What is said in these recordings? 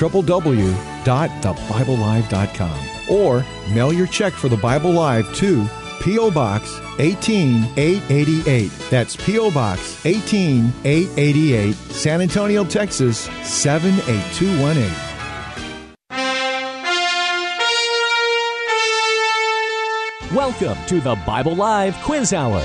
www.thebiblelive.com or mail your check for the Bible Live to P.O. Box 18888. That's P.O. Box 18888, San Antonio, Texas 78218. Welcome to the Bible Live Quiz Hour.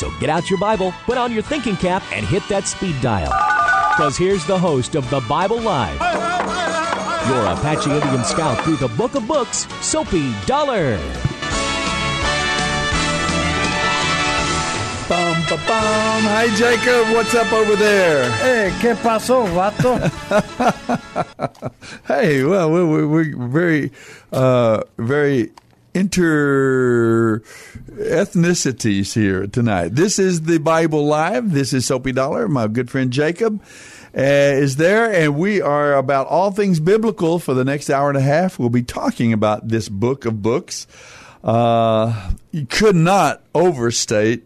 So get out your Bible, put on your thinking cap, and hit that speed dial. Because here's the host of the Bible Live, your Apache Indian scout through the book of books, Soapy Dollar. Bum, ba, bum. Hi, Jacob. What's up over there? Hey, ¿qué pasó, vato? hey, well, we're, we're very, uh, very inter ethnicities here tonight. This is the Bible Live. This is Soapy Dollar. My good friend Jacob uh, is there, and we are about all things biblical for the next hour and a half. We'll be talking about this book of books. Uh, you could not overstate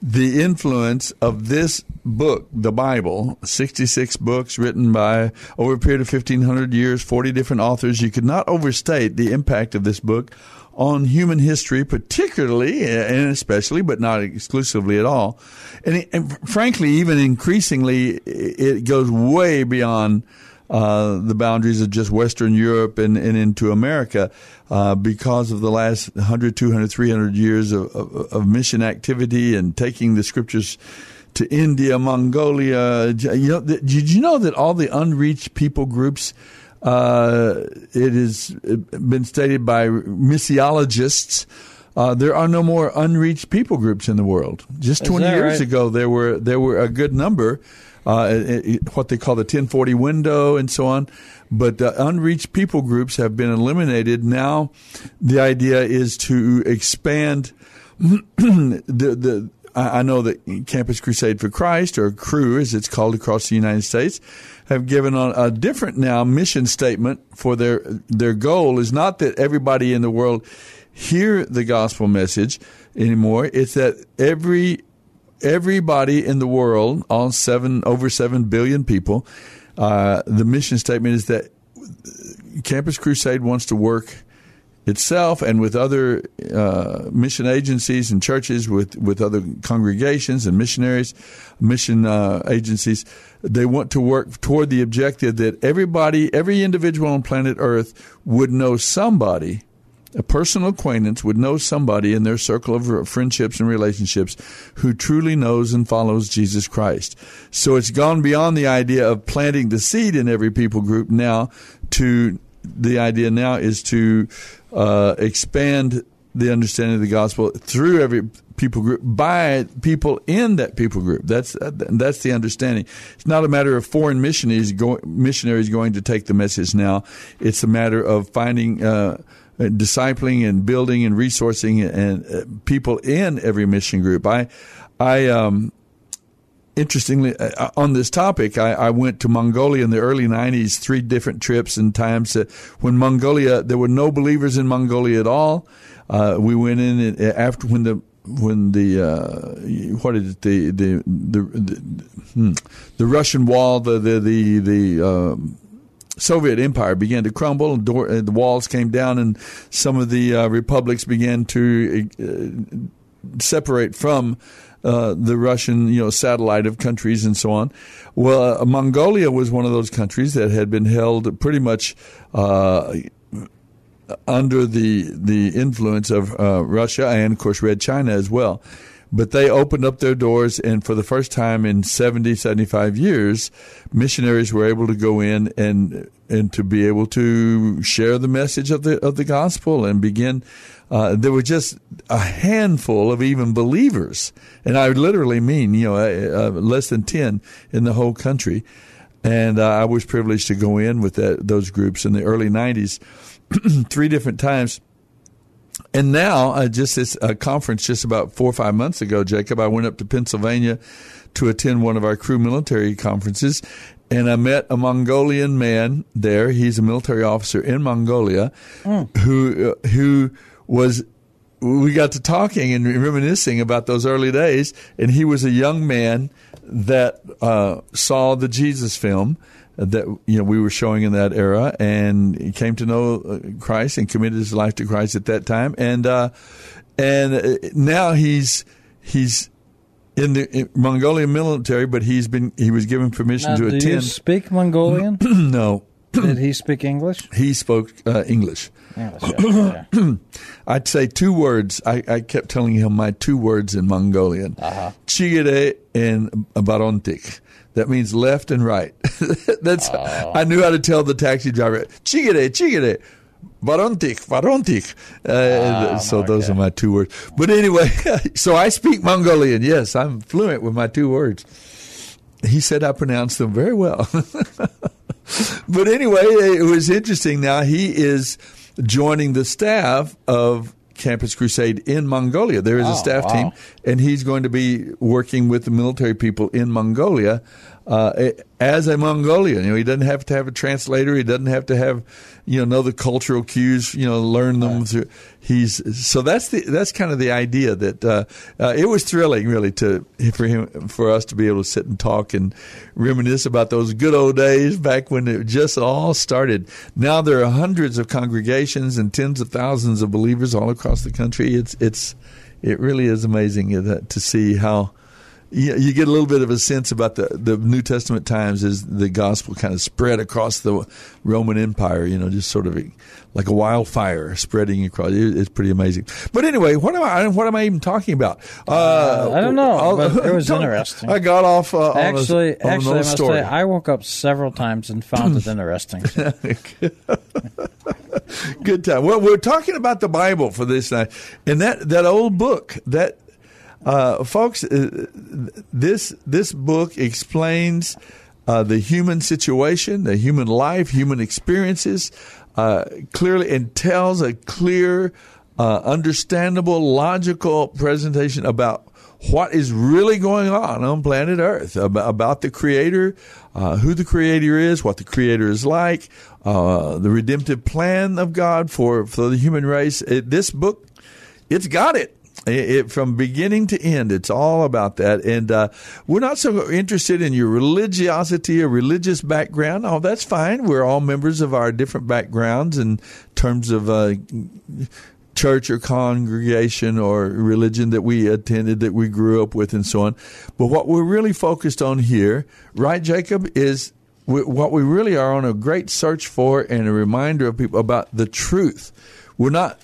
the influence of this book, the Bible, 66 books written by over a period of 1500 years, 40 different authors. You could not overstate the impact of this book on human history, particularly and especially, but not exclusively at all. And, and frankly, even increasingly, it goes way beyond uh, the boundaries of just Western Europe and, and into America uh, because of the last 100, 200, 300 years of, of, of mission activity and taking the scriptures to India, Mongolia. You know, did you know that all the unreached people groups uh, it has been stated by missiologists. Uh, there are no more unreached people groups in the world. Just 20 years right? ago, there were there were a good number, uh, it, it, what they call the 1040 window and so on. But uh, unreached people groups have been eliminated. Now, the idea is to expand the the I know that Campus Crusade for Christ, or Cru as it's called across the United States, have given a different now mission statement for their their goal is not that everybody in the world hear the gospel message anymore. It's that every everybody in the world, all seven over seven billion people, uh, the mission statement is that Campus Crusade wants to work itself and with other uh, mission agencies and churches, with, with other congregations and missionaries, mission uh, agencies, they want to work toward the objective that everybody, every individual on planet Earth would know somebody, a personal acquaintance would know somebody in their circle of friendships and relationships who truly knows and follows Jesus Christ. So it's gone beyond the idea of planting the seed in every people group now to the idea now is to uh, expand the understanding of the gospel through every people group by people in that people group. That's uh, that's the understanding. It's not a matter of foreign missionaries going missionaries going to take the message now. It's a matter of finding. Uh, discipling and building and resourcing and uh, people in every mission group. I, I, um, interestingly, uh, on this topic, I, I, went to Mongolia in the early 90s, three different trips and times. Uh, when Mongolia, there were no believers in Mongolia at all. Uh, we went in after when the when the uh, what is it the the the the, hmm, the Russian wall the the the, the um, Soviet Empire began to crumble and door, the walls came down and some of the uh, republics began to uh, separate from uh, the Russian, you know, satellite of countries and so on. Well, uh, Mongolia was one of those countries that had been held pretty much uh, under the the influence of uh, Russia and, of course, Red China as well. But they opened up their doors, and for the first time in 70, 75 years, missionaries were able to go in and and to be able to share the message of the of the gospel and begin. Uh, there were just a handful of even believers, and I literally mean you know uh, uh, less than ten in the whole country. And uh, I was privileged to go in with that, those groups in the early '90s three different times. And now, uh, just this uh, conference just about four or five months ago, Jacob, I went up to Pennsylvania to attend one of our Cru military conferences, and I met a Mongolian man there. He's a military officer in Mongolia, mm. who uh, who was. We got to talking and reminiscing about those early days, and he was a young man that uh, saw the Jesus film that you know we were showing in that era, and he came to know uh, Christ and committed his life to Christ at that time, and uh, and uh, now he's he's in the Mongolian military, but he's been he was given permission now, to do attend. Do you speak Mongolian? no. Did he speak English? He spoke uh, English. English yeah, yeah. I'd say two words. I, I, kept telling him my two words in Mongolian: uh-huh. Chigire and Barontik. That means left and right. That's oh. I knew how to tell the taxi driver, chigere, chigere. Varontik, varontik. Uh, oh, so those are my two words. But anyway, so I speak Mongolian. Yes, I'm fluent with my two words. He said I pronounced them very well. but anyway, it was interesting. Now he is joining the staff of Campus Crusade in Mongolia. There is oh, a staff wow. team, and he's going to be working with the military people in Mongolia uh, as a Mongolian. You know, he doesn't have to have a translator. He doesn't have to have, you know, know the cultural cues. You know, learn them. Right. Through, he's so that's the that's kind of the idea that uh, uh, it was thrilling, really, to for him for us to be able to sit and talk and reminisce about those good old days back when it just all started. Now there are hundreds of congregations and tens of thousands of believers all across the country. It's it's it really is amazing uh, to see how you, you get a little bit of a sense about the, the New Testament times as the gospel kind of spread across the Roman Empire, you know, just sort of like a wildfire spreading across. it's pretty amazing. But anyway, what am I? What am I even talking about? Uh, uh, I don't know. but it was interesting. I got off. Uh, actually, a, actually, I must story. say, I woke up several times and found it interesting. Good time. Well, we're talking about the Bible for this night, and that that old book that uh, folks, uh, this this book explains uh, the human situation, the human life, human experiences uh, clearly, and tells a clear, uh, understandable, logical presentation about what is really going on on planet Earth about, about the Creator, uh, who the Creator is, what the Creator is like, the redemptive plan of God for for the human race. It, this book, it's got it. It, it, from beginning to end, it's all about that. And uh, we're not so interested in your religiosity or religious background. Oh, that's fine. We're all members of our different backgrounds in terms of uh, church or congregation or religion that we attended, that we grew up with, and so on. But what we're really focused on here, right, Jacob, is what we really are on a great search for and a reminder of people about the truth. We're not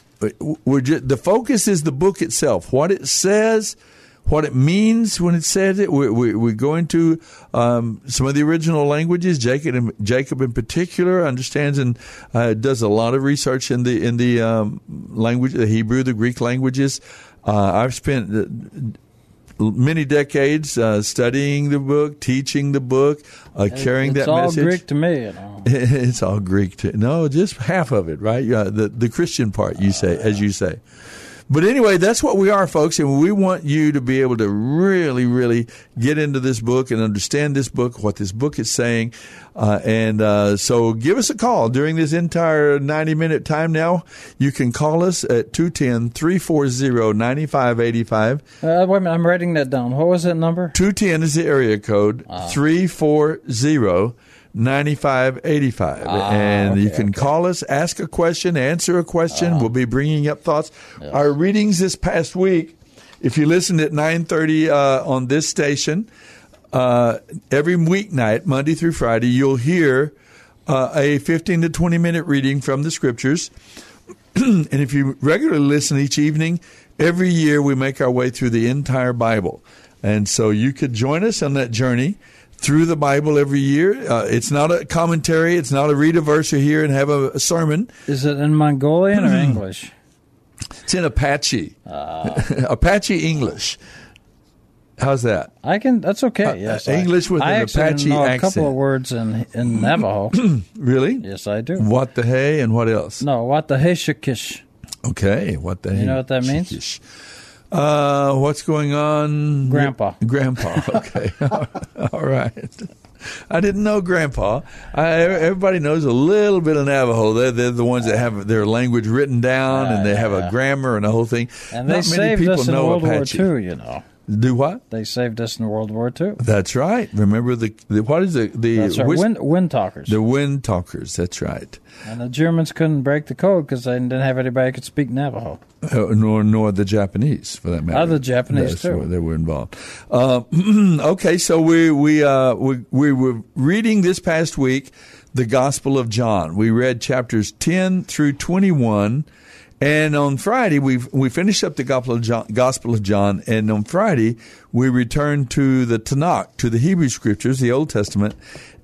we're just, the focus is the book itself, what it says, what it means when it says it. We, we, we go into um, some of the original languages. Jacob, Jacob in particular, understands and uh, does a lot of research in the in the um, language, the Hebrew, the Greek languages. Uh, I've spent uh, many decades uh, studying the book, teaching the book, uh, carrying it's that all message. Greek to me. You know. it's all Greek. To, no, just half of it, right? Uh, the the Christian part, you say, as you say. But anyway, that's what we are, folks, and we want you to be able to really, really get into this book and understand this book, what this book is saying. Uh, and uh, so give us a call during this entire 90 minute time now. You can call us at 210 340 9585. Uh, wait a minute, I'm writing that down. What was that number? 210 is the area code, 340 9585. Ah, and you okay, can call us, ask a question, answer a question. we'll be bringing up thoughts. Our readings this past week, if you listened at 9.30 uh, on this station, uh, every weeknight, Monday through Friday, you'll hear uh, a 15 to 20 minute reading from the scriptures. and if you regularly listen each evening, every year we make our way through the entire Bible. And so you could join us on that journey through the Bible every year. Uh, it's not a commentary, it's not a read a verse here and have a, a sermon. Is it in Mongolian or English? It's in Apache, Apache English. How's that? I can. That's okay. Uh, yes, uh, English with I an Apache know a couple of words in in Navajo. Really? yes, I do. What the hey and what else? No, what the heshikish. Okay, what the hey? You know what that means? Sheesh. Uh, what's going on? Grandpa. Grandpa. Okay. All right. I didn't know Grandpa. I, everybody knows a little bit of Navajo. They're, they're the ones that have their language written down and they have a grammar and a whole thing. And they Not many saved people us in know World Apache. War II. You know, Do what? they saved us in World War II. That's right. Remember the, the what is the the right. which- Wind, wind talkers. the wind talkers? That's right. and the Germans couldn't break the code because they didn't have anybody who could speak Navajo. Uh, nor nor the Japanese for that matter. Oh, the Japanese, That's too. They were involved. Uh, okay, so we we uh, we we were reading this past week the Gospel of John. We read chapters ten through twenty one. And on Friday, we we finished up the Gospel of, John, Gospel of John, and on Friday we returned to the Tanakh, to the Hebrew Scriptures, the Old Testament,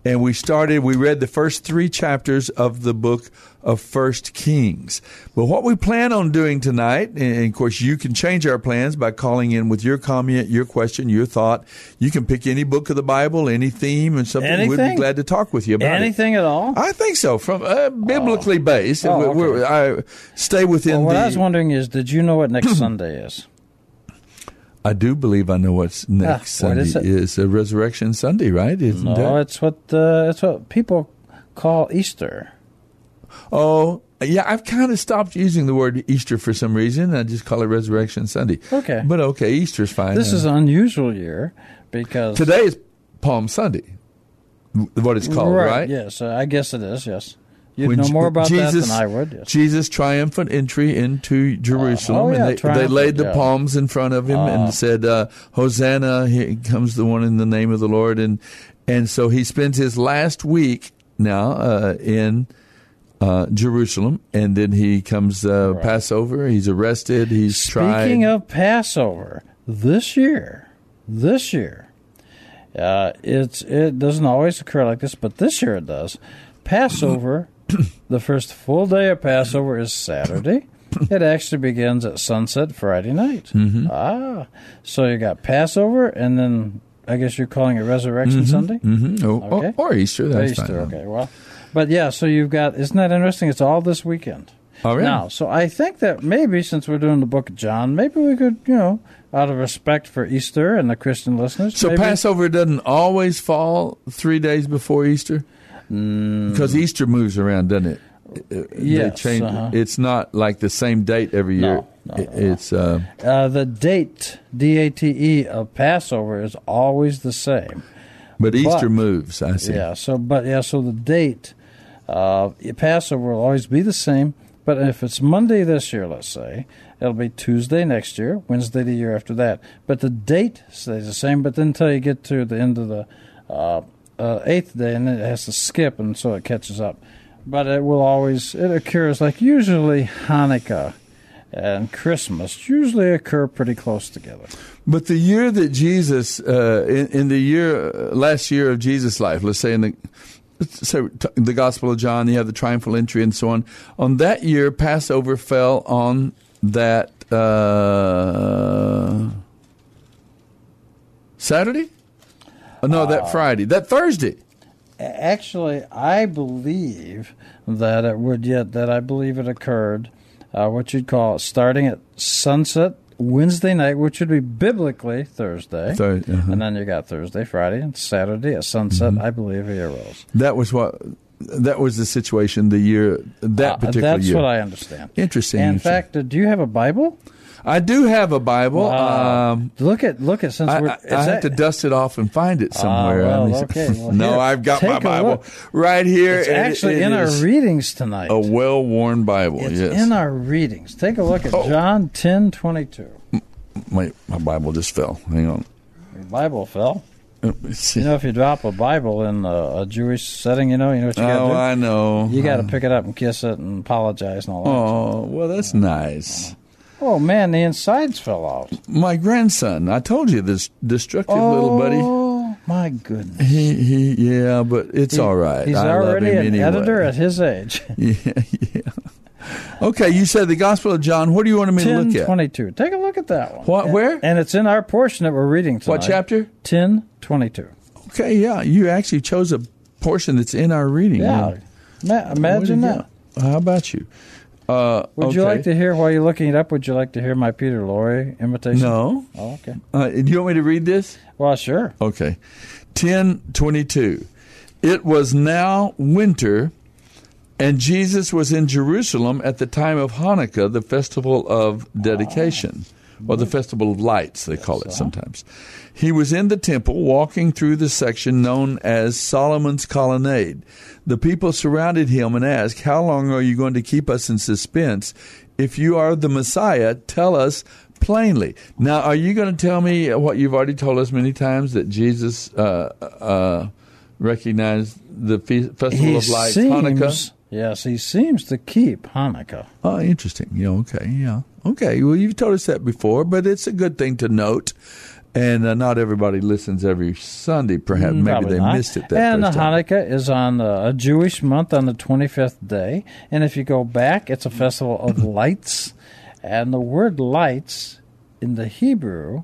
and we started. We read the first three chapters of the book of First Kings. But what we plan on doing tonight, and of course, you can change our plans by calling in with your comment, your question, your thought. You can pick any book of the Bible, any theme, and something. We'd be glad to talk with you about it. Anything at all? I think so. From uh, biblically based, Oh, we're- I stay within Well, what the. I was wondering is, did you know what next Sunday is? I do believe I know what's next Ah, Sunday is it? is a Resurrection Sunday, right? Isn't No, it? it's what uh, it's what people call Easter. Oh, yeah. I've kind of stopped using the word Easter for some reason. I just call it Resurrection Sunday. Okay. but okay, Easter's fine. This Uh, is an unusual year because today is Palm Sunday. What it's called, right? Yes, uh, I guess it is. Yes, you'd When know more about Jesus, that than I would. Yes. Jesus' triumphant entry into Jerusalem, oh, yeah, and they, they laid the yeah. palms in front of him Ah. and said, uh, "Hosanna! Here comes the one in the name of the Lord." And and so he spends his last week now uh, in uh, Jerusalem, and then he comes uh, Passover. He's arrested. He's tried. Speaking of Passover, this year, this year, uh, it's it doesn't always occur like this, but this year it does. Passover, the first full day of Passover is Saturday. It actually begins at sunset Friday night. Mm-hmm. Ah, so you got Passover, and then I guess you're calling it Resurrection Sunday. Mhm. Oh, or- or, Easter. That's Easter, fine. okay. Well, but yeah, so you've got. Isn't that interesting? It's all this weekend. Oh, really? Now, so I think that maybe since we're doing the Book of John, maybe we could, you know, out of respect for Easter and the Christian listeners, So maybe, Passover doesn't always fall three days before Easter, because Easter moves around, doesn't it? Mm. Yes, uh-huh. It's not like the same date every year. No, no, It- It's uh, uh, the date D A T E of Passover is always the same. but Easter But- moves. I see. Yeah. So, but yeah, so the date of Passover will always be the same. But if it's Monday this year, let's say, it'll be Tuesday next year, Wednesday the year after that. But the date stays the same. But then until you get to the end of the uh, uh, eighth day, and then it has to skip, and so it catches up. But it will always it occurs like usually Hanukkah and Christmas usually occur pretty close together. But the year that Jesus, uh, in, in the year uh, last year of Jesus' life, let's say in the t- the Gospel of John, you have the triumphal entry and so on. On that year, Passover fell on that uh, Saturday. Oh, no, that Friday, that Thursday. Actually, I believe that it would yet that I believe it occurred, uh, what you'd call starting at sunset Wednesday night, which would be biblically Thursday, Thur- uh-huh. and then you got Thursday, Friday, and Saturday at sunset. Mm-hmm. I believe he arose. That was what. That was the situation the year that Uh, particular that's year. That's what I understand. Interesting. In fact, uh, do you have a Bible? I do have a Bible. Wow. Um, look at look at since I, we're. I, I have to dust it off and find it Ah, somewhere. well, me see. okay. Well, no, here, I've got my Bible look. right here. It's and it- actually it in our readings tonight. a well-worn Bible. it's yes. in our readings. Take a look at Oh. John ten twenty two. Wait, my Bible just fell. Hang on. Your Bible fell. You know, if you drop a Bible in a, a Jewish setting, you know, you know what you got oh, to do. Oh, I know. You got to Uh, pick it up and kiss it and apologize and all that. Oh, well, that's nice. Oh man, the insides fell out. My grandson. I told you this destructive little oh, buddy. Oh my goodness. He, he, yeah, but it's He- all right. He's I love already an anyway. editor at his age. Yeah, yeah. Okay, you said the Gospel of John. What do you want me to Ten look at? twenty two. Take a look at that one. What? Where? And it's in our portion that we're reading tonight. What chapter? Ten twenty two. Okay, yeah, you actually chose a portion that's in our reading. Yeah. Ma- imagine that. How about you? Uh, Would you like to hear while you're looking it up? Would you like to hear my Peter Lorre imitation? No. Oh, okay. Uh, do you want me to read this? Well, sure. Okay. 1022. It was now winter, and Jesus was in Jerusalem at the time of Hanukkah, the festival of dedication, or the festival of lights, they call it sometimes. He was in the temple walking through the section known as Solomon's Colonnade. The people surrounded him and asked, How long are you going to keep us in suspense? If you are the Messiah, tell us plainly. Now, are you going to tell me what you've already told us many times that Jesus uh, uh, recognized the fe- festival He of lights, seems, Hanukkah? Yes, he seems to keep Hanukkah. Oh, interesting. Yeah, okay, yeah. Okay, well, you've told us that before, but it's a good thing to note. And uh, not everybody listens every Sunday. Perhaps maybe Probably they not. missed it that and first time. Hanukkah is on uh, a Jewish month on the 25th day. And if you go back, it's a festival of lights. And the word lights in the Hebrew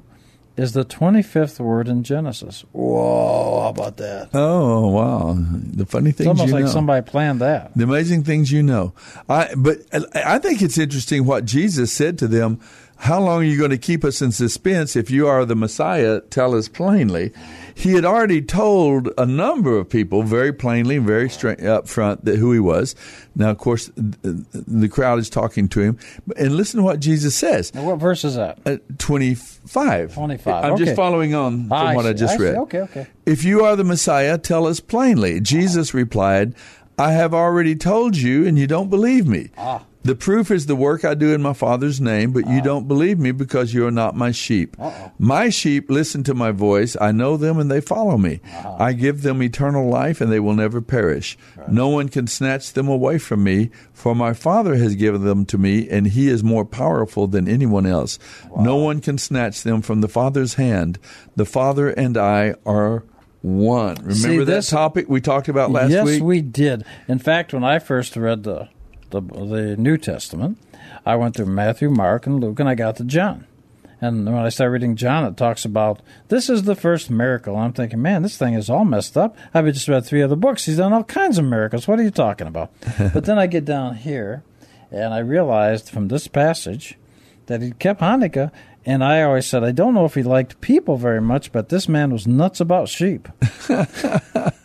is the 25th word in Genesis. Whoa, how about that? Oh wow! The funny It's things almost you like know. somebody planned that. The amazing things you know. I but I think it's interesting what Jesus said to them. How long are you going to keep us in suspense? If you are the Messiah, tell us plainly. He had already told a number of people very plainly, very straight up front that who he was. Now, of course, the crowd is talking to him, and listen to what Jesus says. Now, what verse is that? Uh, Twenty-five. 25, I'm okay. just following on from I what I just I see. read. Okay, okay. If you are the Messiah, tell us plainly. Jesus replied, I have already told you, and you don't believe me. Ah. The proof is the work I do in my Father's name, but you uh-huh. don't believe me because you are not my sheep. Uh-uh. My sheep listen to my voice. I know them and they follow me. Uh-huh. I give them eternal life and they will never perish. No one can snatch them away from me, for my Father has given them to me, and he is more powerful than anyone else. No one can snatch them from the Father's hand. The Father and I are one. Remember See, that this- topic we talked about last yes, week? Yes, we did. In fact, when I first read the, the the New Testament, I went through Matthew, Mark, and Luke, and I got to John. And when I started reading John, it talks about this is the first miracle. I'm thinking, man, this thing is all messed up. I've just read three other books. He's done all kinds of miracles. What are you talking about? but then I get down here, and I realized from this passage that he kept Hanukkah. And I always said, I don't know if he liked people very much, but this man was nuts about sheep.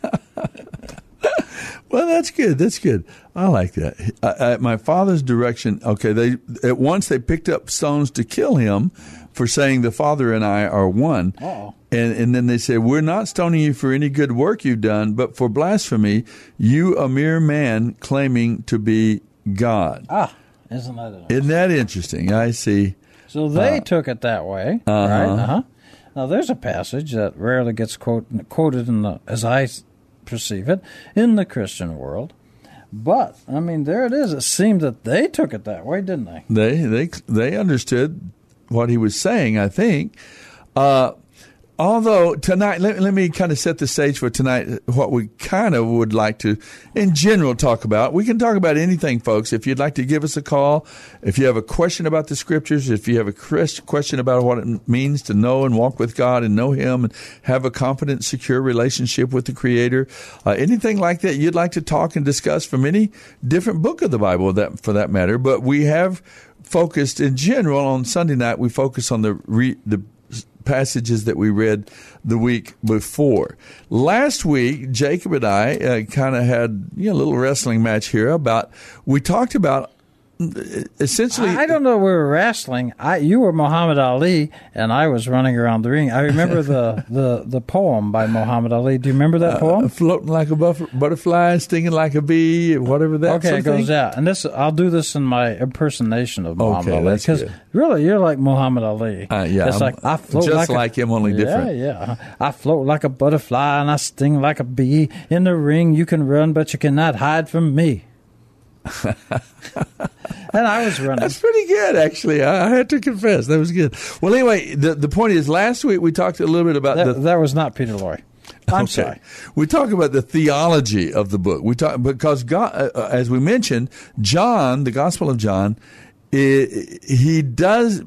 Well, that's good. That's good. I like that. Uh, At my father's direction, okay, they at once they picked up stones to kill him for saying the Father and I are one. Uh-oh. And and then they said, "We're not stoning you for any good work you've done, but for blasphemy, you a mere man claiming to be God." Ah, isn't that it? Isn't that interesting? I see. So they took it that way, Uh-huh. right? Uh-huh. Now there's a passage that rarely gets quote, quoted in the, as I perceive it, in the Christian world. But I mean, there it is. It seemed that they took it that way, didn't they? They they they understood what he was saying. I think. Uh, Although tonight, let, let me kind of set the stage for tonight. What we kind of would like to, in general, talk about. We can talk about anything, folks. If you'd like to give us a call, if you have a question about the scriptures, if you have a question about what it means to know and walk with God and know Him and have a confident, secure relationship with the Creator, uh, anything like that, you'd like to talk and discuss from any different book of the Bible, that for that matter. But we have focused in general on Sunday night. We focus on the re, the passages that we read the week before. Last week, Jacob and I uh, kind of had you know, a little wrestling match here about, we talked about essentially I don't know we were wrestling. I you were Muhammad Ali and I was running around the ring. I remember the, the, the poem by Muhammad Ali. Do you remember that uh, poem? Uh, floating like a buff- butterfly, stinging like a bee, whatever that. Okay, it goes out. And this I'll do this in my impersonation of Muhammad okay, Ali because really you're like Muhammad Ali. Uh, yeah, it's I'm like I float just like, like a, him, only different. Yeah, yeah. I float like a butterfly and I sting like a bee. In the ring, you can run, but you cannot hide from me. and I was running. That's pretty good, actually. I, I, had to confess that was good. Well, anyway, the the point is, last week we talked a little bit about that. The, that was not Peter Lorre. I'm okay. sorry. We talk about the theology of the book. We talk because God, uh, uh as we mentioned, John, the Gospel of John, it, he does.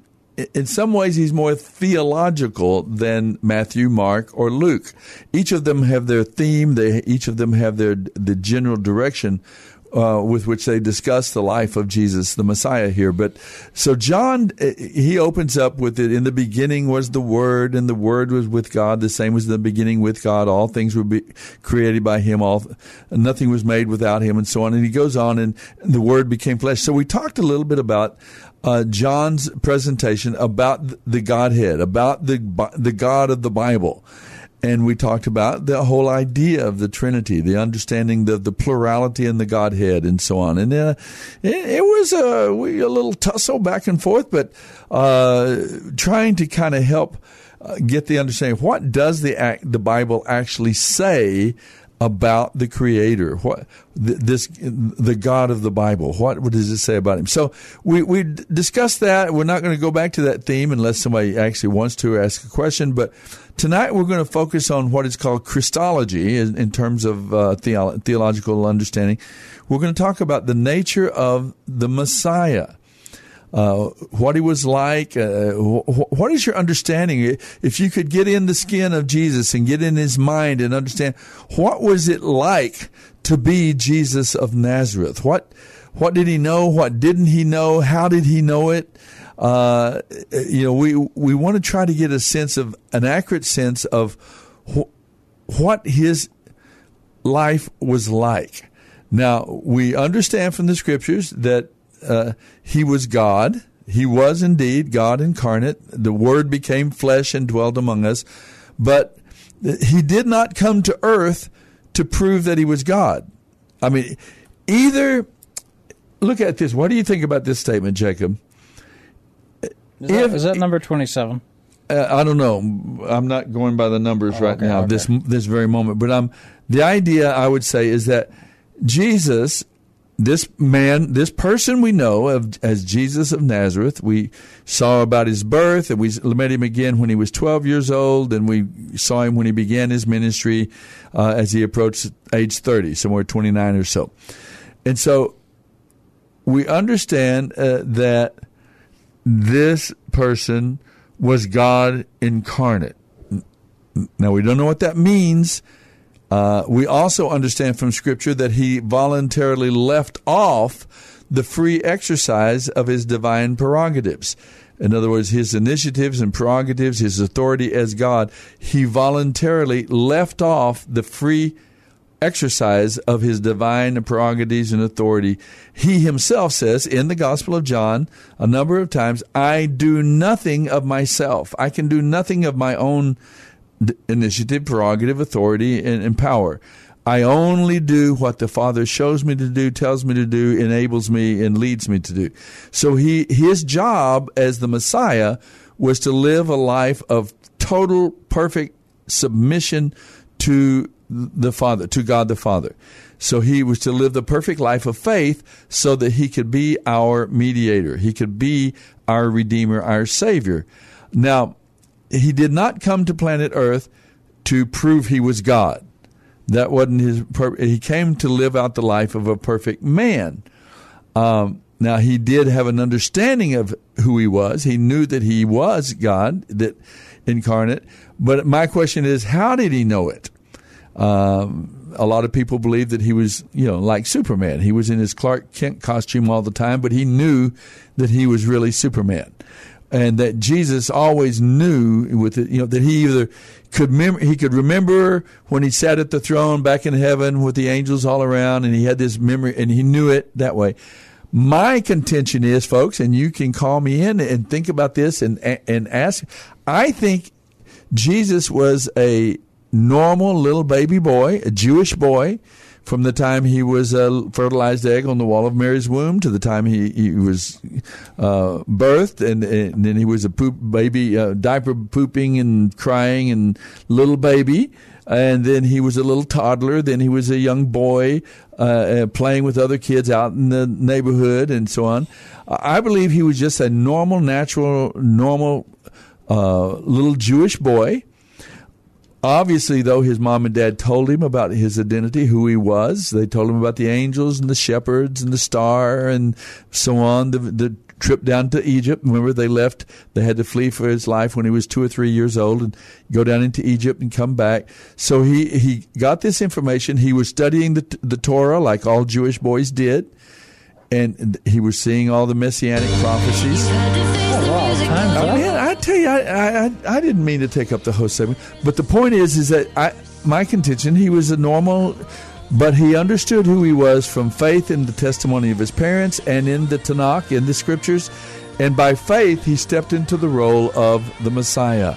In some ways, he's more theological than Matthew, Mark, or Luke. Each of them have their theme. They each of them have their the general direction uh, with which they discuss the life of Jesus, the Messiah here. But so John, uh, he opens up with it. In the beginning was the Word, and the Word was with God. The same was the beginning with God. All things were created by Him. All nothing was made without Him, and so on. And he goes on, and the Word became flesh. So we talked a little bit about. Uh, John's presentation about the Godhead, about the the God of the Bible, and we talked about the whole idea of the Trinity, the understanding of the plurality in the Godhead, and so on. And uh, it, it, was a, a little tussle back and forth, but uh, trying to kind of help uh, get the understanding what does the act, the Bible actually say about the Creator, what this the God of the Bible. What, what does it say about Him? So we we discussed that. We're not going to go back to that theme unless somebody actually wants to ask a question. But tonight we're going to focus on what is called Christology in, in terms of uh, theolo- theological understanding. We're going to talk about the nature of the Messiah uh, what he was like. Uh, wh- what is your understanding? If you could get in the skin of Jesus and get in his mind and understand what was it like to be Jesus of Nazareth? What what did he know? What didn't he know? How did he know it? Uh, you know, we we want to try to get a sense of an accurate sense of wh- what his life was like. Now we understand from the scriptures that uh, he was God. He was indeed God incarnate. The Word became flesh and dwelt among us. But he did not come to earth to prove that he was God. I mean, either, look at this. What do you think about this statement, Jacob? Is that, if, is that number 27? Uh, I don't know. I'm not going by the numbers oh, right okay, now, okay. this this very moment. But um, the idea I would say is that Jesus this man, this person we know of as Jesus of Nazareth, we saw about his birth, and we met him again when he was 12 years old, and we saw him when he began his ministry uh, as he approached age 30, somewhere 29 or so. And so we understand uh, that this person was God incarnate. Now, we don't know what that means uh, we also understand from Scripture that he voluntarily left off the free exercise of his divine prerogatives. In other words, his initiatives and prerogatives, his authority as God, he voluntarily left off the free exercise of his divine prerogatives and authority. He himself says in the Gospel of John a number of times, I do nothing of myself. I can do nothing of my own initiative, prerogative, authority, and, and power. I only do what the Father shows me to do, tells me to do, enables me, and leads me to do. So he, his job as the Messiah was to live a life of total, perfect submission to the Father, to God the Father. So he was to live the perfect life of faith so that he could be our mediator. He could be our redeemer, our savior. Now, he did not come to planet Earth to prove he was God. That wasn't his. He came to live out the life of a perfect man. Um, now, he did have an understanding of who he was. He knew that he was God, that incarnate. But my question is, how did he know it? Um, a lot of people believe that he was, you know, like Superman. He was in his Clark Kent costume all the time, but he knew that he was really Superman and that Jesus always knew with it, you know, that he either could mem- he could remember when he sat at the throne back in heaven with the angels all around, and he had this memory, and he knew it that way. My contention is, folks, and you can call me in and think about this and and ask. I think Jesus was a normal little baby boy, a Jewish boy from the time he was a fertilized egg on the wall of Mary's womb to the time he, he was uh, birthed, and, and, then he was a poop baby, uh, diaper pooping and crying and little baby. And then he was a little toddler. Then he was a young boy uh, uh playing with other kids out in the neighborhood and so on. I believe he was just a normal, natural, normal uh, little Jewish boy Obviously, though, his mom and dad told him about his identity, who he was. They told him about the angels and the shepherds and the star and so on. The, the trip down to Egypt. Remember, they left. They had to flee for his life when he was two or three years old, and go down into Egypt and come back. So he he got this information. He was studying the the Torah like all Jewish boys did, and he was seeing all the messianic prophecies. Oh, wow, I, mean, I tell you, I, I I didn't mean to take up the whole segment, but the point is, is that I my contention he was a normal, but he understood who he was from faith in the testimony of his parents and in the Tanakh in the scriptures, and by faith he stepped into the role of the Messiah.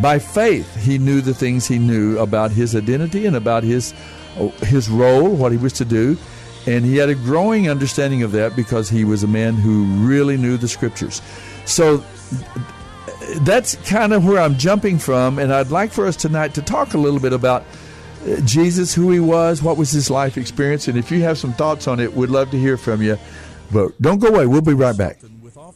By faith, he knew the things he knew about his identity and about his oh, his role, what he was to do, and he had a growing understanding of that because he was a man who really knew the scriptures. So that's kind of where I'm jumping from, and I'd like for us tonight to talk a little bit about uh, Jesus, who he was, what was his life experience, and if you have some thoughts on it, we'd love to hear from you. But don't go away, we'll be right back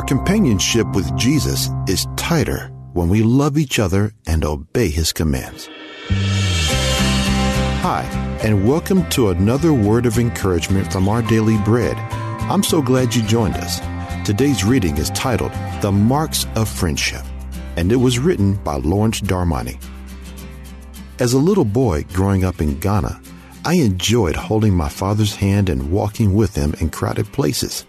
Our companionship with Jesus is tighter when we love each other and obey His commands. Hi, and welcome to another word of encouragement from our daily bread. I'm so glad you joined us. Today's reading is titled The Marks of Friendship, and it was written by Lawrence Darmani. As a little boy growing up in Ghana, I enjoyed holding my father's hand and walking with him in crowded places.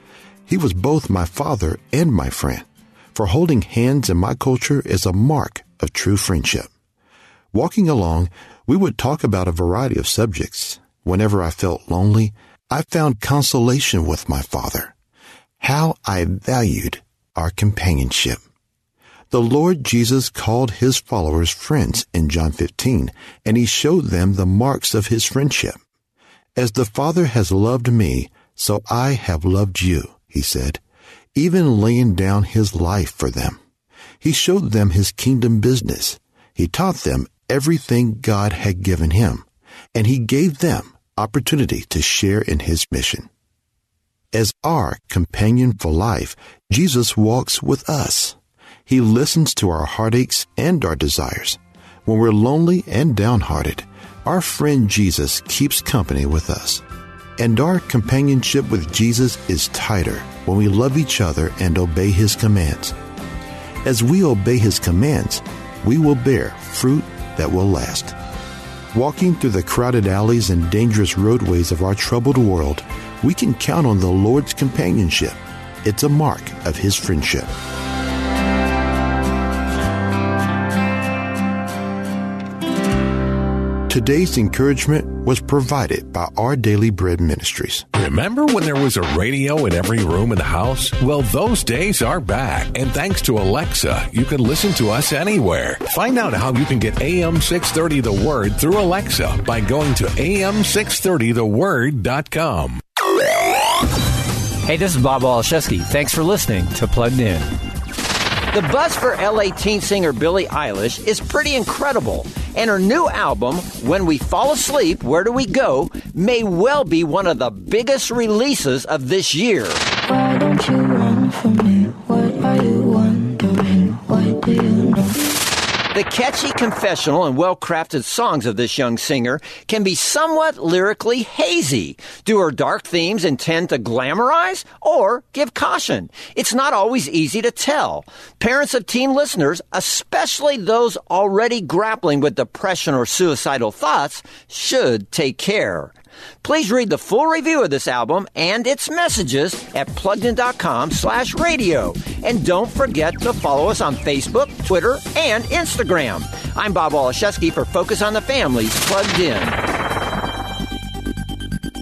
He was both my father and my friend, for holding hands in my culture is a mark of true friendship. Walking along, we would talk about a variety of subjects. Whenever I felt lonely, I found consolation with my father. How I valued our companionship. The Lord Jesus called his followers friends in John 15, and he showed them the marks of his friendship. As the Father has loved me, so I have loved you he said, even laying down his life for them. He showed them his kingdom business. He taught them everything God had given him, and he gave them opportunity to share in his mission. As our companion for life, Jesus walks with us. He listens to our heartaches and our desires. When we're lonely and downhearted, our friend Jesus keeps company with us. And our companionship with Jesus is tighter when we love each other and obey His commands. As we obey His commands, we will bear fruit that will last. Walking through the crowded alleys and dangerous roadways of our troubled world, we can count on the Lord's companionship. It's a mark of His friendship. Today's encouragement was provided by Our Daily Bread Ministries. Remember when there was a radio in every room in the house? Well, those days are back. And thanks to Alexa, you can listen to us anywhere. Find out how you can get AM 630 The Word through Alexa by going to am630theword.com. Hey, this is Bob Waliszewski. Thanks for listening to Plugged In. The buzz for LA teen singer Billie Eilish is pretty incredible, and her new album, When We Fall Asleep, Where Do We Go, may well be one of the biggest releases of this year. Why don't you run from me? What are you wondering? Do you? The catchy confessional and well crafted songs of this young singer can be somewhat lyrically hazy. Do her dark themes intend to glamorize or give caution? It's not always easy to tell. Parents of teen listeners, especially those already grappling with depression or suicidal thoughts, should take care. Please read the full review of this album and its messages at pluggedin.com slash radio. And don't forget to follow us on Facebook, Twitter, and Instagram. I'm Bob Waliszewski for Focus on the Families Plugged In.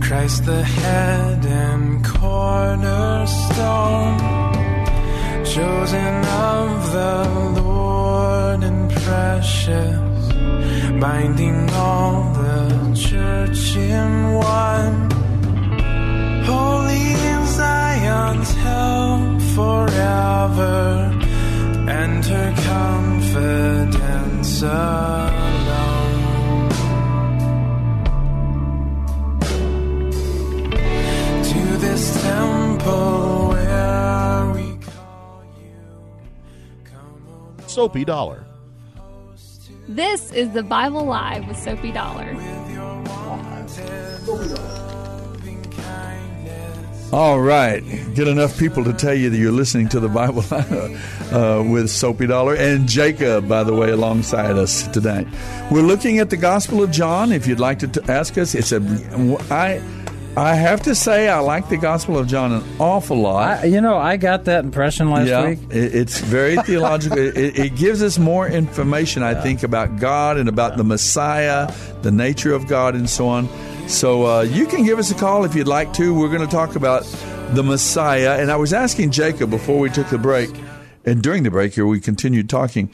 Christ the head and cornerstone, chosen of the Lord and precious, binding all the church in one. Holy in Zion's help forever, and her confidence. This temple where we Soapy Dollar. This is the Bible Live with Soapy Dollar. All right. Get enough people to tell you that you're listening to the Bible uh, with Soapy Dollar and Jacob, by the way, alongside us tonight. We're looking at the Gospel of John. If you'd like to t- ask us, it's a. I, I have to say, I like the Gospel of John an awful lot. I, you know, I got that impression last yeah, week. it- it's very theological. it, it gives us more information, I think, about God and about the Messiah, the nature of God, and so on. So uh, you can give us a call if you'd like to. We're going to talk about the Messiah. And I was asking Jacob before we took the break, and during the break here, we continued talking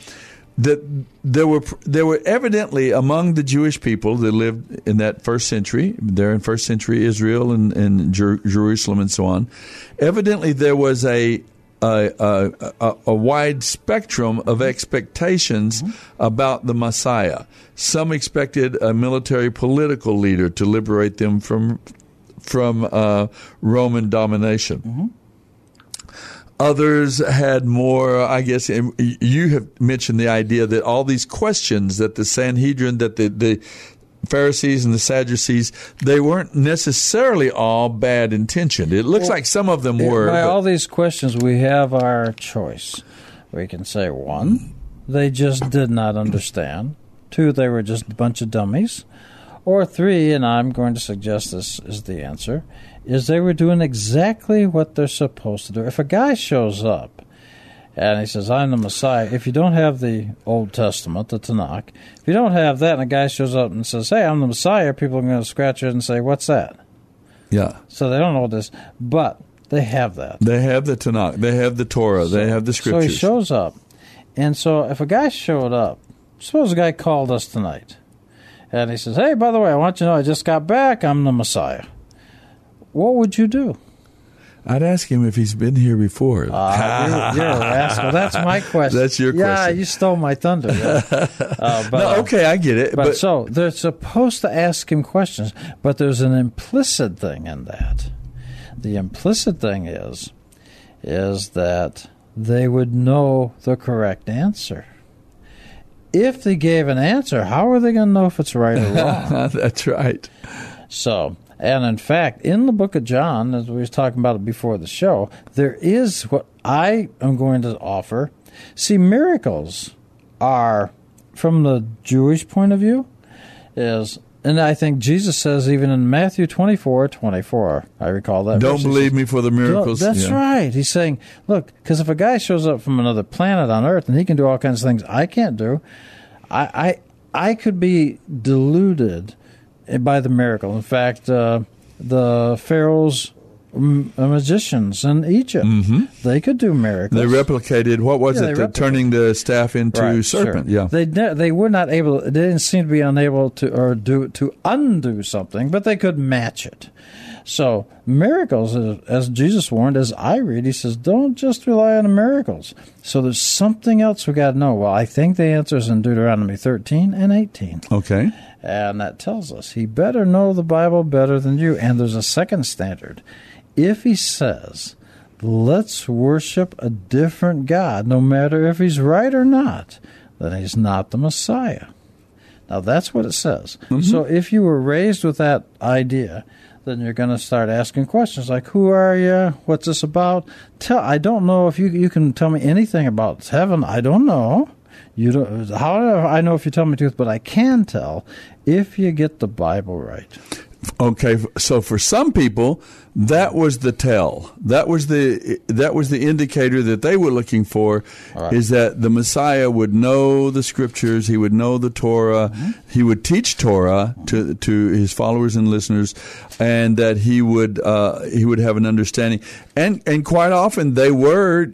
that there were there were evidently among the Jewish people that lived in that first century, there in first century Israel and, and Jer- Jerusalem and so on. Evidently, there was a a, a, a, a wide spectrum of expectations about the Messiah. Some expected a military political leader to liberate them from from uh, Roman domination. Others had more, I guess, and you have mentioned the idea that all these questions that the Sanhedrin, that the, the Pharisees and the Sadducees, they weren't necessarily all bad intentioned. It looks like some of them were. By all these questions, we have our choice. We can say one, they just did not understand. Two, they were just a bunch of dummies. Or three, and I'm going to suggest this is the answer, is they were doing exactly what they're supposed to do. If a guy shows up and he says, I'm the Messiah, if you don't have the Old Testament, the Tanakh, if you don't have that, and a guy shows up and says, Hey, I'm the Messiah, people are going to scratch it and say, What's that? yeah. So they don't know this, but they have that. They have the Tanakh. They have the Torah. they have the scriptures. So he shows up. And so if a guy showed up, suppose a guy called us tonight and he says, Hey, by the way, I want you to know I just got back. I'm the Messiah. What would you do? I'd ask him if he's been here before. Ah, you're, you're a rascal. That's my question. That's your Yeah, question. you stole my thunder. yeah. Uh, but, No, okay, I get it, But, but- so they're supposed to ask him questions, but there's an implicit thing in that. The implicit thing is, is that they would know the correct answer. If they gave an answer, how are they going to know if it's right or wrong? That's right. So And in fact, in the book of John, as we was talking about it before the show, there is what I am going to offer. See, miracles are, from the Jewish point of view, is and I think Jesus says even in Matthew 24, 24, I recall that. Don't verse, believe me for the miracles. That's Yeah. right. He's saying, look, because if a guy shows up from another planet on Earth and he can do all kinds of things I can't do, I I, I could be deluded by the miracle. In fact, uh, the Pharaoh's magicians in Egypt, they could do miracles. They replicated what was Yeah, it? The turning the staff into Right, serpent. sure. Yeah. they they were not able. They didn't seem to be unable to or do to undo something, but they could match it. So miracles, as- as Jesus warned, as I read, he says, don't just rely on the miracles. So there's something else we got to know. Well, I think the answer is in Deuteronomy 13 and 18. Okay. And that tells us he better know the Bible better than you. And there's a second standard. If he says, let's worship a different God, no matter if he's right or not, then he's not the Messiah. Now that's what it says. Mm-hmm. So if you were raised with that idea, then you're going to start asking questions like, "Who are you? What's this about?" Tell I don't know if you you can tell me anything about heaven. I don't know. You don't. How do I know if you tell me the truth? But I can tell if you get the Bible right. Okay, so for some people, that was the tell. That was the that was the indicator that they were looking for. Is that the Messiah would know the scriptures, he would know the Torah, he would teach Torah to to his followers and listeners, and that he would uh, he would have an understanding. And and quite often they were.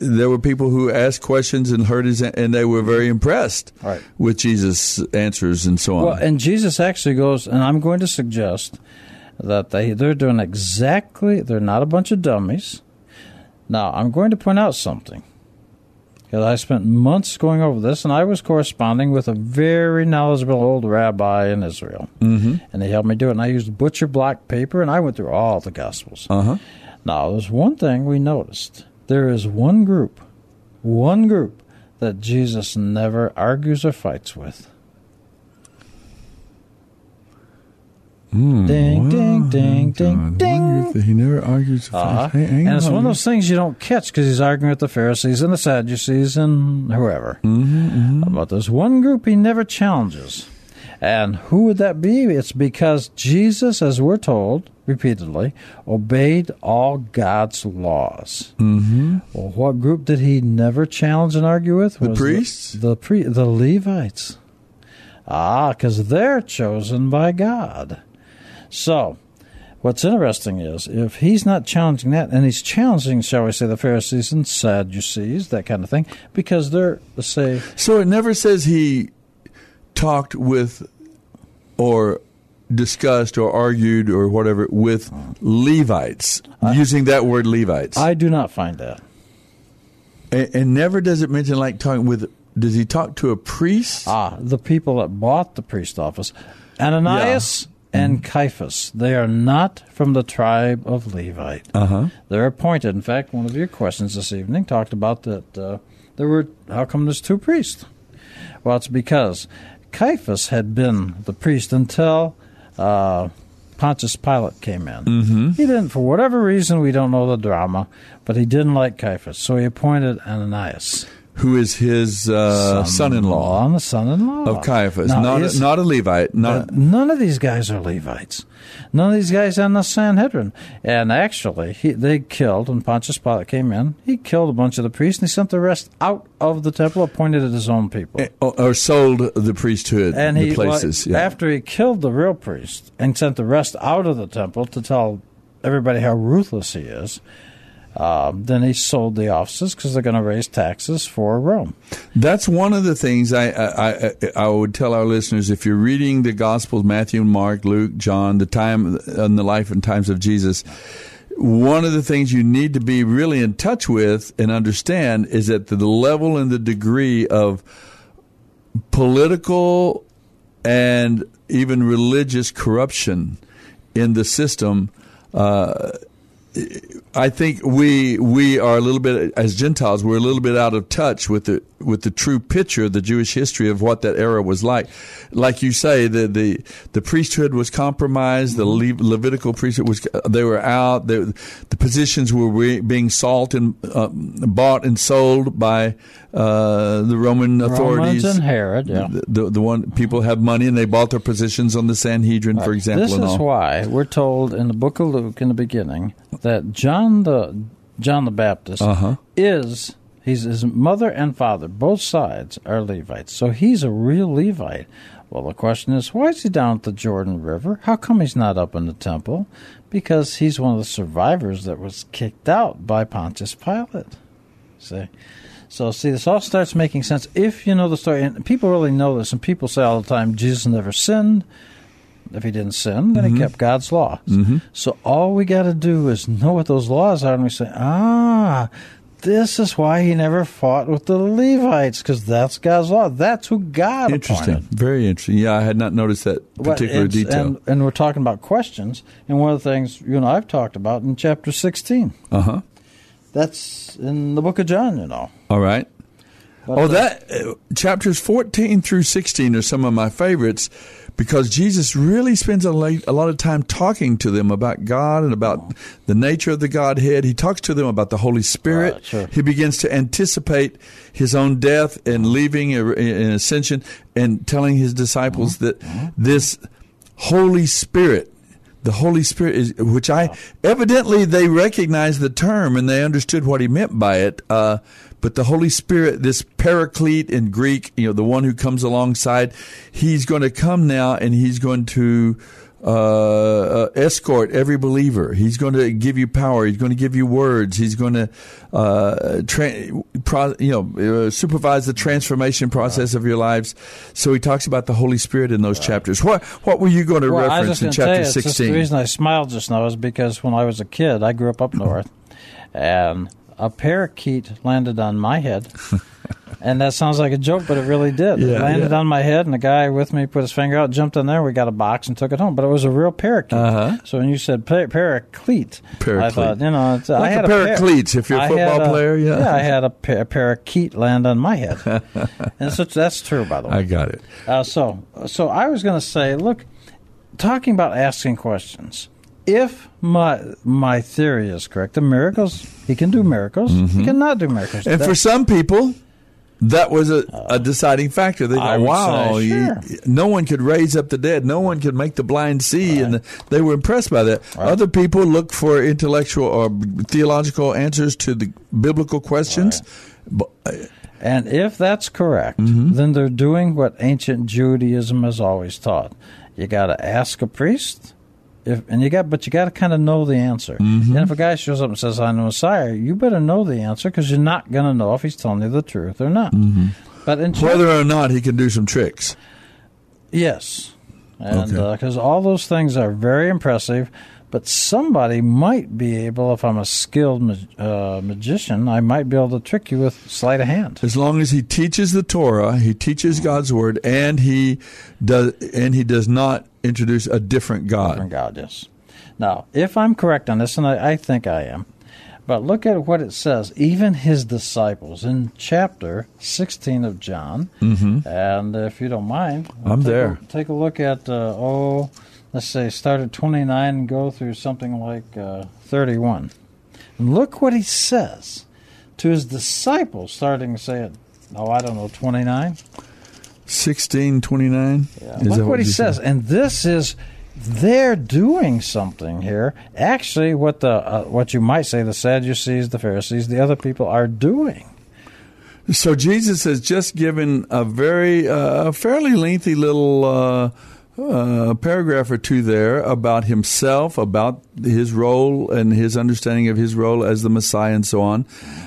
There were people who asked questions and heard his, and they were very impressed Right. with Jesus' answers and so on. Well, and Jesus actually goes, and I'm going to suggest that they they're doing exactly. They're not a bunch of dummies. Now, I'm going to point out something because I spent months going over this, and I was corresponding with a very knowledgeable old rabbi in Israel, mm-hmm. and he helped me do it. And I used butcher block paper, and I went through all the Gospels. Uh huh. Now, there's one thing we noticed. There is one group, one group that Jesus never argues or fights with. Hmm. Ding, ding, ding, ding, ding. He never argues. Uh-huh. Hang and it's on. one of those things you don't catch because he's arguing with the Pharisees and the Sadducees and whoever. Mm-hmm, But there's one group he never challenges. And who would that be? It's because Jesus, as we're told repeatedly, obeyed all God's laws. Mm-hmm. Well, what group did he never challenge and argue with? The Was priests? The, pre- the Levites. Ah, because they're chosen by God. So, what's interesting is if he's not challenging that, and he's challenging, shall we say, the Pharisees and Sadducees, that kind of thing, because they're, say, So it never says he talked with or discussed or argued or whatever with Levites, using that word Levites. I do not find that. and, and never does it mention like talking with. Does he talk to a priest? Ah, the people that bought the priest office. Ananias and Caiaphas, they are not from the tribe of Levite. Uh huh. They're appointed. In fact, one of your questions this evening talked about that uh, there were, how come there's two priests? Well, it's because Caiaphas had been the priest until uh, Pontius Pilate came in. Mm-hmm. He didn't, for whatever reason, we don't know the drama, but he didn't like Caiaphas, so he appointed Ananias. Who is his uh, son-in-law On the son-in-law of Caiaphas? Now, not is- a, not a Levite. Not but none of these guys are Levites. None of these guys in the Sanhedrin. And actually, he, they killed, when Pontius Pilate came in, he killed a bunch of the priests and he sent the rest out of the temple, appointed it his own people. or, or sold the priesthood. and the he, places. well, yeah. after he killed the real priest and sent the rest out of the temple to tell everybody how ruthless he is, um, then he sold the offices because they're going to raise taxes for Rome. That's one of the things I, I, I I would tell our listeners. If you're reading the Gospels, Matthew, Mark, Luke, John, the time and the life and times of Jesus, one of the things you need to be really in touch with and understand is that the level and the degree of political and even religious corruption in the system uh, I think we we are a little bit as Gentiles we're a little bit out of touch with the with the true picture of the Jewish history of what that era was like. Like you say, the the, the priesthood was compromised. The Le- Levitical priesthood was they were out. They, the positions were re- being sold and uh, bought and sold by uh, the Roman authorities. Romans and Herod, yeah. The, the, the one people have money and they bought their positions on the Sanhedrin, for example. This is all. why we're told in the book of Luke in the beginning that John the John the Baptist Uh-huh. is he's his mother and father, both sides are Levites. So he's a real Levite. Well, the question is, why is he down at the Jordan River? How come he's not up in the temple? Because he's one of the survivors that was kicked out by Pontius Pilate. See? So, see, this all starts making sense if you know the story. And people really know this, and people say all the time, Jesus never sinned. If he didn't sin, then Mhm. he kept God's law. Mhm. So all we got to do is know what those laws are, and we say, ah, this is why he never fought with the Levites, because that's God's law. That's who God Interesting, appointed. very interesting. Yeah, I had not noticed that particular detail. And, and we're talking about questions, and one of the things you and I've talked about in chapter 16. Uh huh. That's in the book of John, you know. All right. But, oh, that uh, chapters fourteen through sixteen are some of my favorites because Jesus really spends a, lot of time talking to them about God and about the nature of the Godhead. He talks to them about the Holy Spirit. Right, sure. He begins to anticipate his own death and leaving uh, in ascension, and telling his disciples Mm-hmm. that this Holy Spirit the Holy Spirit is, which I evidently they recognized the term and they understood what he meant by it. Uh, but the Holy Spirit, this Paraclete in Greek, you know, the one who comes alongside, he's going to come now and he's going to uh, uh, escort every believer. He's going to give you power. He's going to give you words. He's going to, uh, tra- pro- you know, uh, supervise the transformation process of your lives. So he talks about the Holy Spirit in those chapters. What What were you going to Well, reference in chapter you, it's just sixteen? the reason I smiled just now is because when I was a kid, I grew up up north, and a parakeet landed on my head. and that sounds like a joke, but it really did. Yeah, it landed yeah. on my head, and the guy with me put his finger out, jumped in there. We got a box and took it home. But it was a real parakeet. Uh-huh. So when you said pa- paraclete, I thought, you know, it's, I Like had a par- if you're a football had player, yeah. yeah, I had a, pa- a parakeet land on my head, and so that's true, by the way. I got it. Uh, so, so I was going to say, look, talking about asking questions. If my my theory is correct, the miracles he can do miracles, he cannot do miracles. Mm-hmm. And for some people, that was a, a deciding factor. They go, "Wow, say, you- no one could raise up the dead. No one could make the blind see," and they were impressed by that. Other people look for intellectual or theological answers to the biblical questions. But, uh, and if that's correct, Mm-hmm. then they're doing what ancient Judaism has always taught. You got to ask a priest, if, and you got, but you got to kind of know the answer. Mm-hmm. And if a guy shows up and says, "I'm the Messiah," you better know the answer because you're not going to know if he's telling you the truth or not. But in chapter- whether or not he can do some tricks. Yes, and Okay. because all those things are very impressive, but somebody might be able, if I'm a skilled ma- uh, magician, I might be able to trick you with sleight of hand. As long as he teaches the Torah, he teaches God's word, and he does, and he does not introduce a different God. Different God, yes. Now, if I'm correct on this, and I, I think I am, but look at what it says. Even his disciples in chapter 16 of John, Mhm. and if you don't mind, I'm take a- there. take a look at uh, oh, let's say start at 29 and go through something like uh, 31. And look what he says to his disciples, starting to say it. Oh, I don't know, 29. Sixteen twenty nine. Look what he says, and this is they're doing something here. Actually, what the uh, what you might say the Sadducees, the Pharisees, the other people are doing. So Jesus has just given a very uh, fairly lengthy little uh, uh, paragraph or two there about himself, about his role and his understanding of his role as the Messiah, and so on.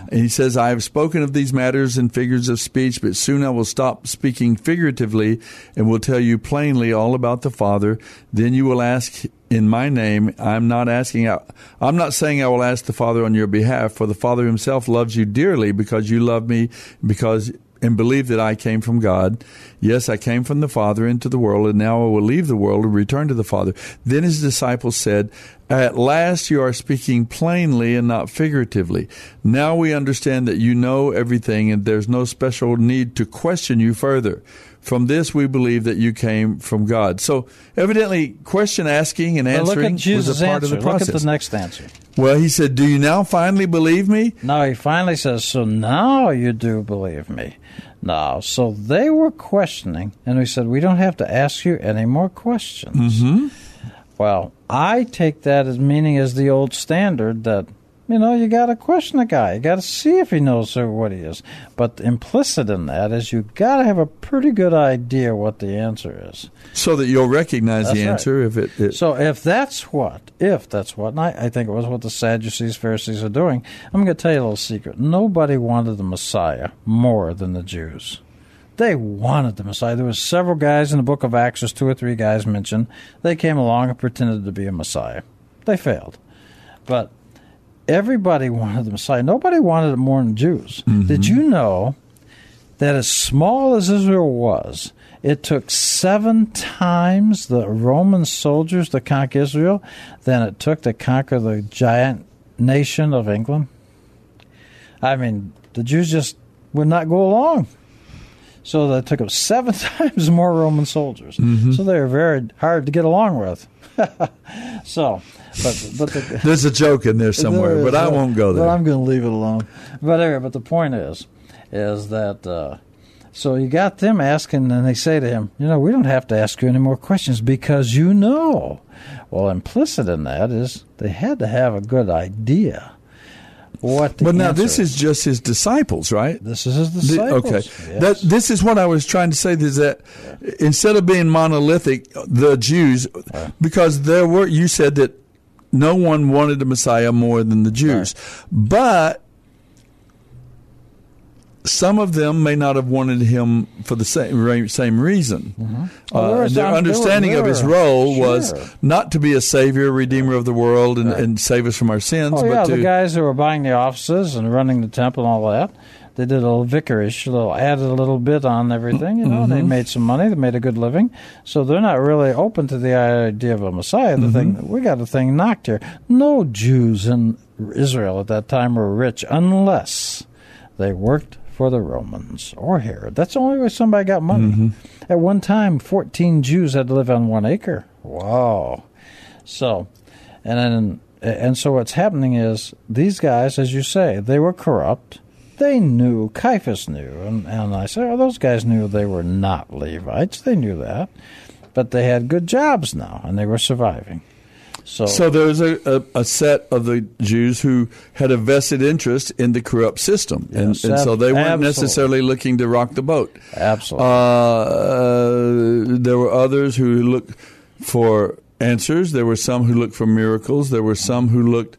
And he says, "I have spoken of these matters in figures of speech, but soon I will stop speaking figuratively and will tell you plainly all about the Father. Then you will ask." In my name, I'm not asking out. I'm not saying I will ask the Father on your behalf, for the Father Himself loves you dearly because you love me, because and believe that I came from God. Yes, I came from the Father into the world, and now I will leave the world and return to the Father. Then his disciples said, At last you are speaking plainly and not figuratively. Now we understand that you know everything and there's no special need to question you further. From this we believe that you came from God. So evidently question asking and answering Jesus' was a part answer. of the process. Look at the next answer. well, he said, "Do you now finally believe me?" Now he finally says, So now you do believe me. Now, so they were questioning, and we said, We don't have to ask you any more questions. Mm-hmm. Well, I take that as meaning as the old standard that, you know, you got to question a guy. You got to see if he knows what he is. But implicit in that is you got to have a pretty good idea what the answer is. So that you'll recognize That's the right. answer if it, it So if that's what, if that's what, and I, I think it was what the Sadducees, Pharisees are doing, I'm going to tell you a little secret. Nobody wanted the Messiah more than the Jews. They wanted the Messiah. There was several guys in the book of Acts, there's two or three guys mentioned. They came along and pretended to be a Messiah. They failed. But everybody wanted the Messiah. Nobody wanted it more than Jews. Mm-hmm. Did you know that as small as Israel was, it took seven times the Roman soldiers to conquer Israel than it took to conquer the giant nation of England? I mean, the Jews just would not go along. So that took them seven times more Roman soldiers. Mhm. So they were very hard to get along with. so, but but the, There's a joke in there somewhere, there but I uh, won't go there. But I'm going to leave it alone. But anyway, but the point is, is that uh, so you got them asking, and they say to him, you know, we don't have to ask you any more questions because you know. Well, implicit in that is they had to have a good idea what the But now this is just his disciples, right? This is his disciples. okay, yes. that this is what I was trying to say. Is that instead of being monolithic, the Jews, because there were you said that no one wanted the Messiah more than the Jews, but some of them may not have wanted him for the same same reason. Well, there Uh, some- their understanding of his role sure. was not to be a savior, redeemer of the world, and, and save us from our sins, Oh but yeah, to the guys who were buying the offices and running the temple and all that. They did a little vicarish, a little added a little bit on everything. You know, they Mhm. made some money, they made a good living, so they're not really open to the idea of a Messiah. The thing we got a thing knocked here. No Jews in Israel at that time were rich unless they worked for the Romans or Herod. That's the only way somebody got money. Mm-hmm. At one time, fourteen Jews had to live on one acre. Wow. So, and then, and so what's happening is these guys, as you say, they were corrupt. They knew, Caiaphas knew, and, and I said, oh, those guys knew they were not Levites. They knew that. But they had good jobs now, and they were surviving. So, So there was a, a, a set of the Jews who had a vested interest in the corrupt system, and, Yes, and so they weren't absolutely. necessarily looking to rock the boat. Absolutely. Uh, there were others who looked for answers. There were some who looked for miracles. There were some who looked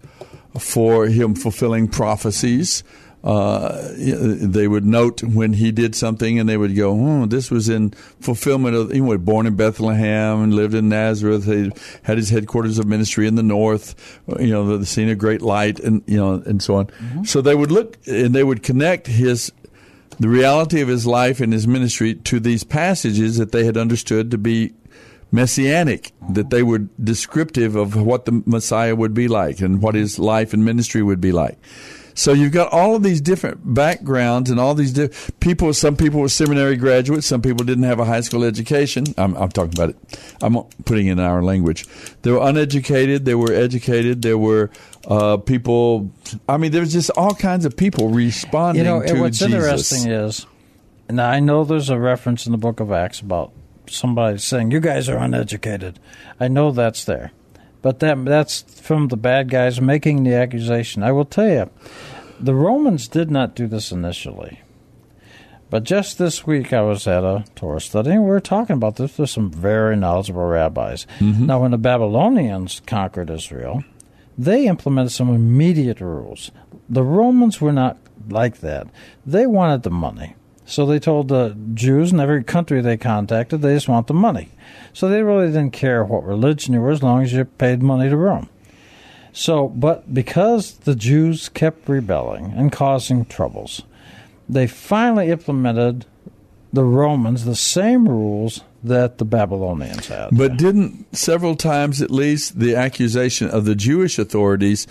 for him fulfilling prophecies. Uh, they would note when he did something, and they would go, "Oh, this was in fulfillment of." He was born in Bethlehem and lived in Nazareth. He had his headquarters of ministry in the north. You know, the, the scene of great light, and you know, and so on. So they would look, and they would connect his the reality of his life and his ministry to these passages that they had understood to be messianic, that they were descriptive of what the Messiah would be like and what his life and ministry would be like. So you've got all of these different backgrounds and all these di- people. Some people were seminary graduates. Some people didn't have a high school education. I'm, I'm talking about it. I'm putting it in our language. They were uneducated. They were educated. There were uh, people. I mean, there was just all kinds of people responding you know, to what's Jesus. interesting is, and I know there's a reference in the book of Acts about somebody saying, "You guys are uneducated." I know that's there, but that that's from the bad guys making the accusation. I will tell you, the Romans did not do this initially. But just this week, I was at a Torah study, and we were talking about this with some very knowledgeable rabbis. Mm-hmm. Now, when the Babylonians conquered Israel, they implemented some immediate rules. The Romans were not like that. They wanted the money. So they told the Jews in every country they contacted, they just want the money. So they really didn't care what religion you were as long as you paid money to Rome. So, but because the Jews kept rebelling and causing troubles, they finally implemented the Romans the same rules that the Babylonians had. But didn't several times at least the accusation of the Jewish authorities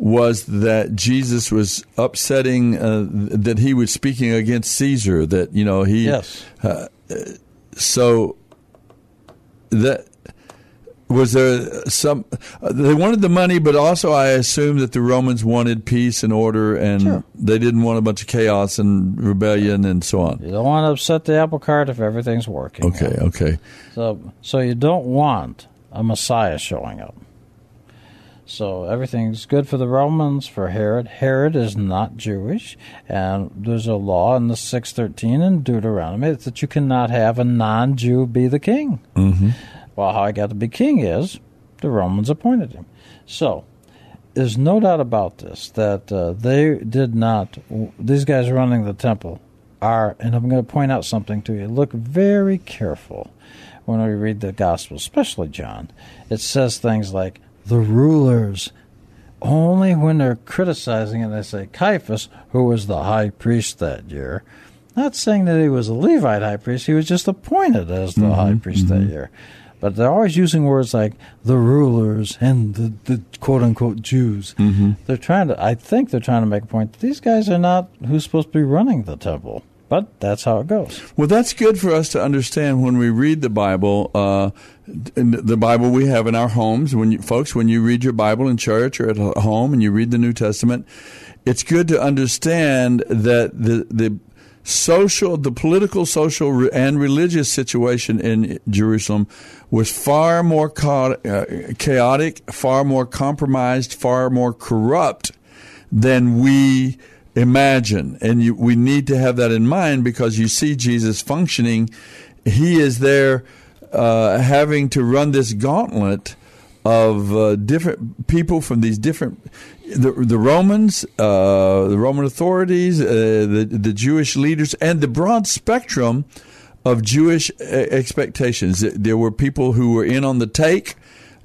was that Jesus was upsetting uh, that he was speaking against Caesar that you know he Yes. uh, so that was there some uh, they wanted the money but also I assume that the Romans wanted peace and order and Sure. they didn't want a bunch of chaos and rebellion and so on. You don't want to upset the apple cart if everything's working. Okay, okay. So, so you don't want a Messiah showing up. So everything's good for the Romans, for Herod. Herod is not Jewish, and there's a law in the 613 in Deuteronomy that you cannot have a non-Jew be the king. Mm-hmm. Well, how he got to be king is the Romans appointed him. So there's no doubt about this that uh, they did not. These guys running the temple are, and I'm going to point out something to you. Look very careful when we read the Gospel, especially John. It says things like the rulers. Only when they're criticizing it, they say Caiaphas, who was the high priest that year. Not saying that he was a Levite high priest, he was just appointed as the Mhm, high priest that mhm. year. But they're always using words like the rulers and the, the quote unquote Jews. Mm-hmm. They're trying to, I think they're trying to make a point that these guys are not who's supposed to be running the temple. But that's how it goes. Well, that's good for us to understand when we read the Bible. Uh, the Bible we have in our homes. When you, folks, when you read your Bible in church or at home and you read the New Testament, it's good to understand that the the social, the political, social, and religious situation in Jerusalem was far more uh, chaotic, far more compromised, far more corrupt than we imagine. And you, we need to have that in mind because you see Jesus functioning. He is there uh, having to run this gauntlet of uh, different people from these different the, the Romans, uh, the Roman authorities, uh, the the Jewish leaders, and the broad spectrum of Jewish uh, expectations. There were people who were in on the take,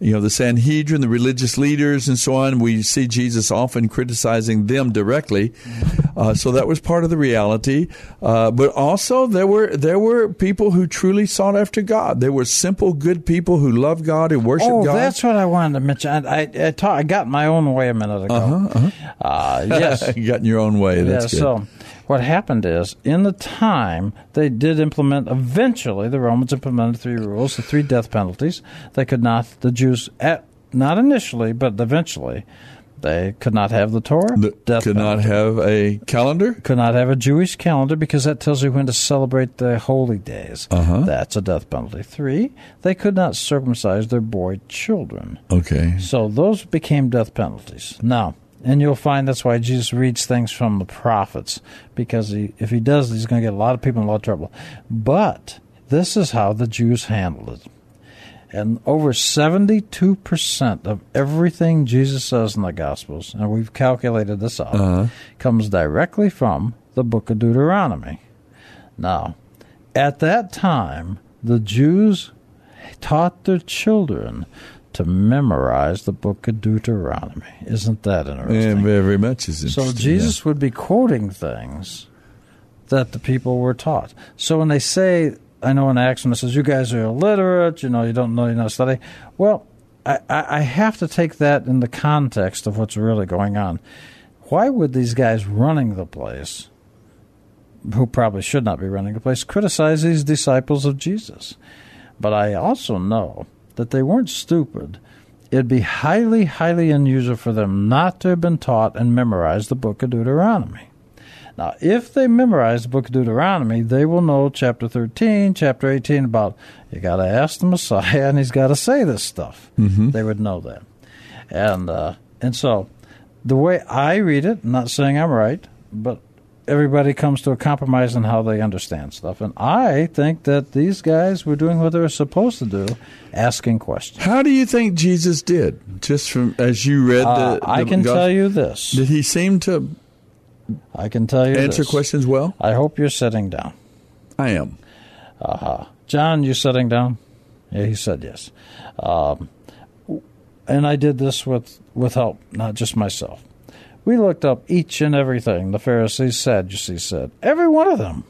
you know, the Sanhedrin, the religious leaders, and so on. We see Jesus often criticizing them directly. Uh, so that was part of the reality. Uh, but also there were there were people who truly sought after God. There were simple, good people who loved God and worshiped oh, God. that's what I wanted to mention. I, I, I, ta- I got my own way a minute ago. Uh-huh, uh-huh. Uh, yes. you got in your own way. That's yeah, good. so what happened is, in the time, they did implement, eventually, the Romans implemented three rules, the three death penalties. They could not, the Jews, at, not initially, but eventually, they could not have the Torah. death could not have a calendar. Could not have a Jewish calendar because that tells you when to celebrate the holy days. Uh-huh. That's a death penalty. Three, they could not circumcise their boy children. Okay. So those became death penalties. Now, and you'll find that's why Jesus reads things from the prophets because he, if he does, he's going to get a lot of people in a lot of trouble. But this is how the Jews handled it. And over 72% of everything Jesus says in the Gospels, and we've calculated this out, Uh-huh. comes directly from the book of Deuteronomy. Now, at that time, the Jews taught their children to memorize the book of Deuteronomy. Isn't that interesting? Yeah, very much is interesting. So. Jesus would be quoting things that the people were taught. So when they say, I know in Acts when it says, you guys are illiterate, you know, you don't know, you're not studying. Well, I I have to take that in the context of what's really going on. Why would these guys running the place, who probably should not be running the place, criticize these disciples of Jesus? But I also know that they weren't stupid. It'd be highly, highly unusual for them not to have been taught and memorized the book of Deuteronomy. Now, if they memorize the book of Deuteronomy, they will know chapter 13, chapter 18 about you got to ask the Messiah and he's got to say this stuff. Mhm. They would know that. And uh, and so the way I read it, I'm not saying I'm right, but everybody comes to a compromise on how they understand stuff. And I think that these guys were doing what they were supposed to do, asking questions. How do you think Jesus did? Just from as you read Uh, the, I the can Gos- tell you this. Did he seem to I can tell you answer this. questions well? I hope you're sitting down. I am. Uh-huh. John, you sitting down? Yeah, he said yes. Um, and I did this with, with help, not just myself. We looked up each and everything the Pharisees, Sadducees said. Every one of them.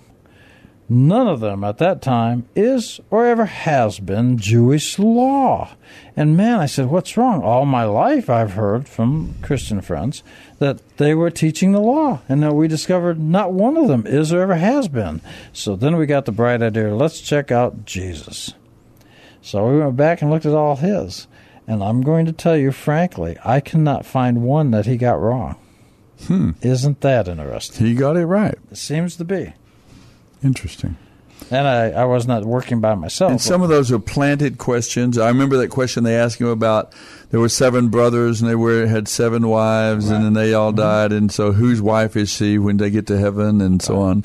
None of them at that time is or ever has been Jewish law. And man, I said, what's wrong? All my life I've heard from Christian friends that they were teaching the law, and that we discovered not one of them is or ever has been. So then we got the bright idea let's check out Jesus. So we went back and looked at all his. And I'm going to tell you frankly, I cannot find one that he got wrong. Hmm. Isn't that interesting? He got it right. It seems to be. Interesting. And I, I was not working by myself. And some of those are planted questions. I remember that question they asked him about. There were seven brothers, and they were had seven wives, and then they all Mm-hmm. died. And so, whose wife is she when they get to heaven, and so on.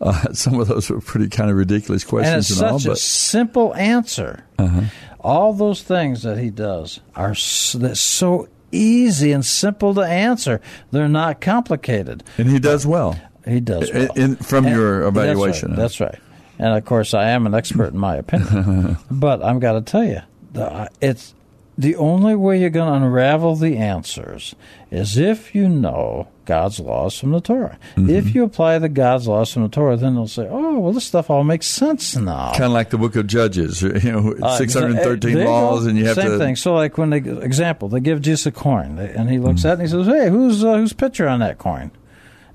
Uh, some of those were pretty kind of ridiculous Mm-hmm. and questions, it's and, all. such a But simple answer. uh-huh. All those things that he does are s- that's so easy and simple to answer. They're not complicated. and he does well. He does well. In- in- from And- your that's right, evaluation. That's right. And of course, I am an expert in my opinion. but I've got to tell you, it's the only way you're going to unravel the answers is if you know God's laws from the Torah. Mm-hmm. If you apply the God's laws from the Torah, then they'll say, "Oh, well, this stuff all makes sense now." Kind of like the Book of Judges, you know, Uh, six hundred thirteen go. laws, and you have to. Same to. thing. So, like when they example, they give Jesus a coin, and he looks Mm. at it and he says, "Hey, who's uh, whose picture on that coin?"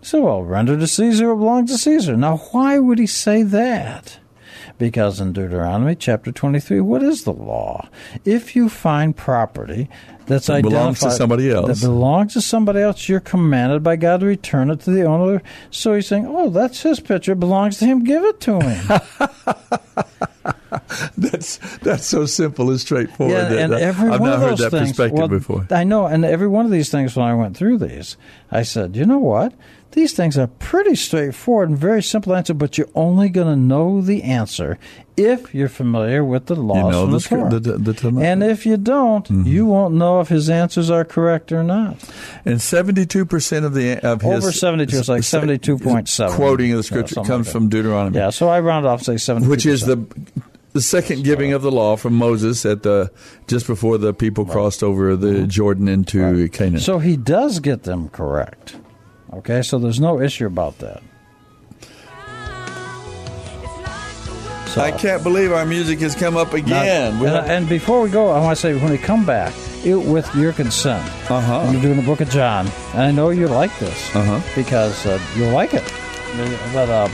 So, well, render to Caesar what belongs to Caesar. Now, why would he say that? Because in Deuteronomy chapter 23, what is the law? If you find property that's That belongs to somebody else. that belongs to somebody else, you're commanded by God to return it to the owner. So he's saying, "Oh, that's his picture; it belongs to him. Give it to him." that's that's so simple and straightforward. Yeah, and that- every I've one not of heard those that things, perspective well, before. I know, and every one of these things when I went through these, I said, you know what? These things are pretty straightforward and very simple answer, but you're only going to know the answer if you're familiar with the laws know from the the, Torah. the- the- the Tanakh. and if you don't, Mm-hmm. you won't know if his answers are correct or not. And seventy-two percent of the of his Over 72, it's like 72.7. quoting of the scripture something comes like from Deuteronomy. Yeah, so I round off and say seventy, which is the the second giving of the law from Moses at the just before the people crossed over the Jordan into Canaan. So he does get them correct. Okay, so there's no issue about that. So- I can't believe our music has come up again. Now, and, and before we go, I want to say when we come back, it, with your consent, Uh-huh. I'm doing the Book of John, and I know you like this Uh-huh. because uh, you'll like it. But um,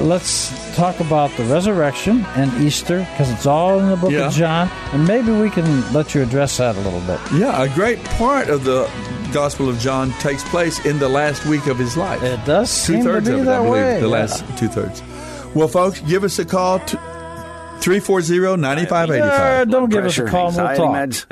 let's talk about the resurrection and Easter because it's all in the Book Yeah. of John, and maybe we can let you address that a little bit. yeah, a great part of the Gospel of John takes place in the last week of his life. It does two seem to thirds be of it, that I believe. way, the yeah. last two thirds. Well, folks, give us a call. To, 340-9585. Yeah, don't give us a call and we'll talk.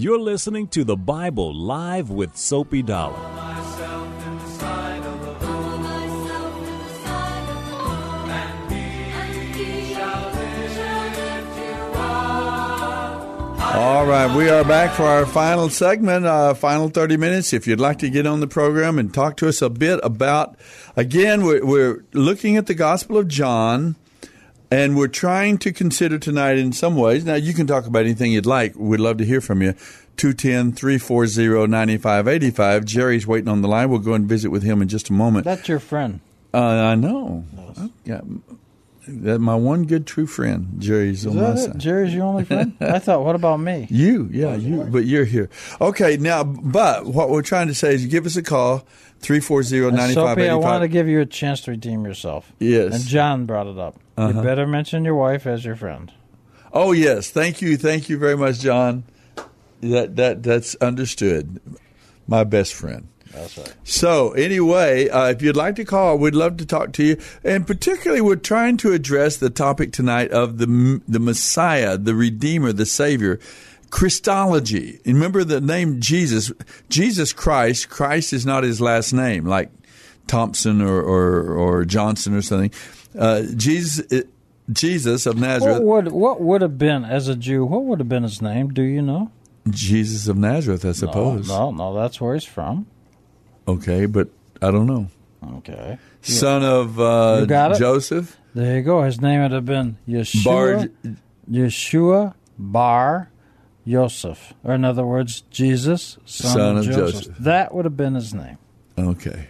You're listening to the Bible live with Soapy Dollar. All right, we are back for our final segment, uh, final 30 minutes. If you'd like to get on the program and talk to us a bit about, again, we're, we're looking at the Gospel of John, and we're trying to consider tonight in some ways. Now, you can talk about anything you'd like. We'd love to hear from you. 210 340 9585. Jerry's waiting on the line. We'll go and visit with him in just a moment. That's your friend. Uh, I know. Yeah, that my one good true friend, Jerry's Is on my side. Jerry's your only friend? I thought, what about me? You, yeah, you, but you're here. Okay, now, but what we're trying to say is give us a call, 340 Soapy, I want to give you a chance to redeem yourself. Yes. And John brought it up. Uh-huh. You better mention your wife as your friend. Oh, yes. Thank you. Thank you very much, John. That, that, that's understood. My best friend. That's right. So, anyway, uh, if you'd like to call, we'd love to talk to you. And particularly, we're trying to address the topic tonight of the the Messiah, the Redeemer, the Savior, Christology. Remember the name Jesus, Jesus Christ. Christ is not his last name, like Thompson or or, or Johnson or something. Uh, Jesus Jesus of Nazareth. What would what would have been as a Jew? What would have been his name? Do you know? Jesus of Nazareth, I suppose. No, no, no that's where he's from. Okay, but I don't know. Okay. Son of uh, You got it? Joseph. There you go. His name would have been Yeshua. Bar- Yeshua Bar Yosef, or in other words, Jesus, son, Son of, of Joseph. Joseph. That would have been his name. Okay,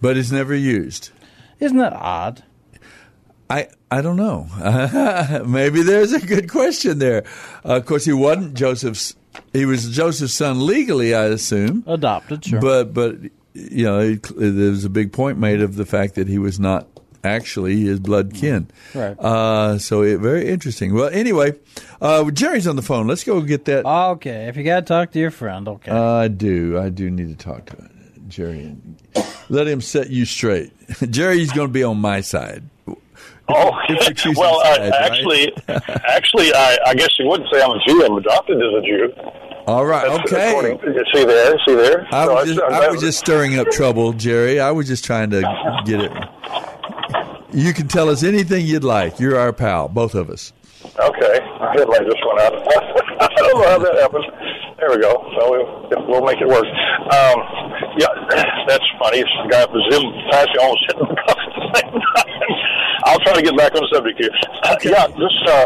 but it's never used. Isn't that odd? I I don't know. Maybe there's a good question there. Uh, of course, he wasn't Joseph's. He was Joseph's son legally, I assume. Adopted, sure. But but you know, it, there was a big point made of the fact that he was not actually his blood kin. Right. Uh, so it, very interesting. Well, anyway, uh, Jerry's on the phone. Let's go get that. Okay, if you got to talk to your friend, okay. I do. I do need to talk to Jerry and let him set you straight. Jerry's going to be on my side. Oh, well, side, I, right? actually, actually, I, I guess you wouldn't say I'm a Jew. I'm adopted as a Jew. All right. That's Okay. according see there, see there. I So was, just, I- was just stirring up trouble, Jerry. I was just trying to get it. You can tell us anything you'd like. You're our pal, both of us. Okay, my headlight just went out. I don't know how that happened. There we go. So we'll, we'll make it work. Um, yeah, that's funny. It's The guy at the Zoom actually almost hit the cuff at the same time. I'll try to get back on the subject here. Yeah, this uh,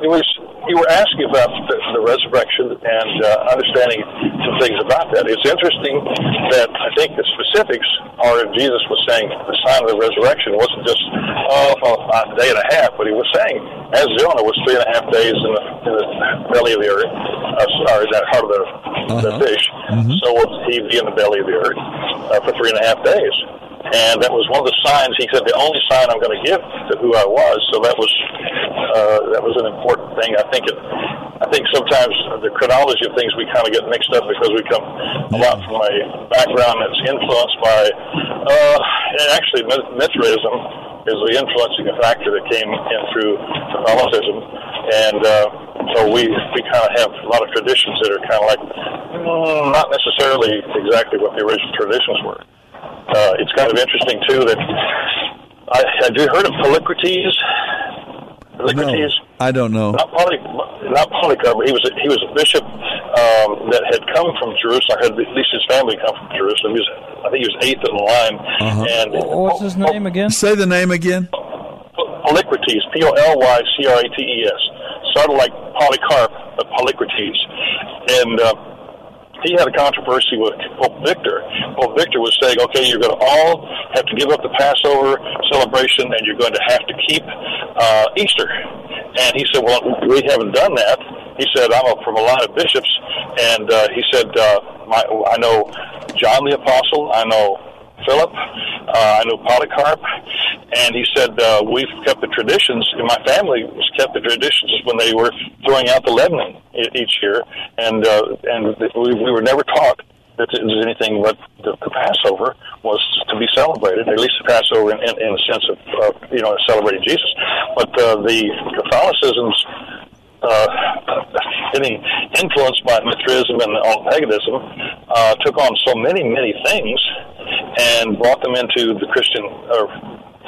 it was you were asking about the, the resurrection and uh, understanding some things about that. It's interesting that I think the specifics are Jesus was saying the sign of the resurrection wasn't just oh, a day and a half, but he was saying as Jonah was three and a half days in the, in the belly of the earth, uh, sorry, that heart of the, the fish. So will he be in the belly of the earth uh, for three and a half days. And that was one of the signs. He said, "The only sign I'm going to give to who I was." So that was uh, that was an important thing. I think it. I think sometimes the chronology of things we kind of get mixed up because we come a lot from a background that's influenced by. Uh, actually, Mi- Mithraism is the influencing factor that came in through Catholicism, and uh, so we we kind of have a lot of traditions that are kind of like not necessarily exactly what the original traditions were. Uh, it's kind of interesting too that I have you heard of Polycrates? Polycrates, I don't know. not Poly, not Polycarp. He was a, he was a bishop um, that had come from Jerusalem. Had at least his family come from Jerusalem. He was, I think he was eighth in line. Uh-huh. And What's his name again? Say the name again. Polycrates, P O L Y C R A T E S. Sort of like Polycarp, but Polycrates. And uh, he had a controversy with Pope Victor. Pope Victor was saying, okay, you're going to all have to give up the Passover celebration and you're going to have to keep uh, Easter. And he said, well, we haven't done that. He said, I'm a, from a line of bishops. And uh, he said, uh, my, I know John the Apostle, I know Philip, uh, I know Polycarp, and he said uh, we've kept the traditions. And my family has kept the traditions when they were throwing out the leavening each year, and uh, and we, we were never taught that was anything but the, the Passover was to be celebrated. At least the Passover in, in, in a sense of uh, you know celebrating Jesus, but uh, the Catholicism's uh, getting influenced by Mithraism and paganism, uh, took on so many, many things and brought them into the Christian uh,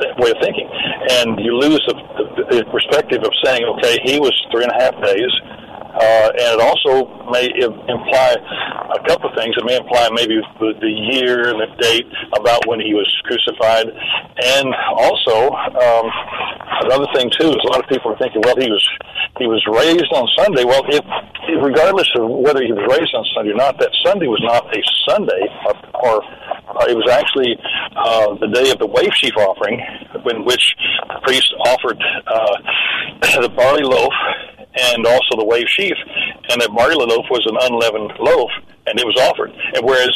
th- way of thinking. And you lose the, the, the perspective of saying, okay, he was three and a half days. Uh, and it also may imply a couple of things. It may imply maybe the, year and the date about when he was crucified, and also um, another thing too is a lot of people are thinking, well, he was he was raised on Sunday. Well, if, regardless of whether he was raised on Sunday or not, that Sunday was not a Sunday, or, or uh, it was actually uh, the day of the wave sheaf offering, in which the priest offered uh, the barley loaf and also the wave sheaf, and that barley loaf was an unleavened loaf, and it was offered. And whereas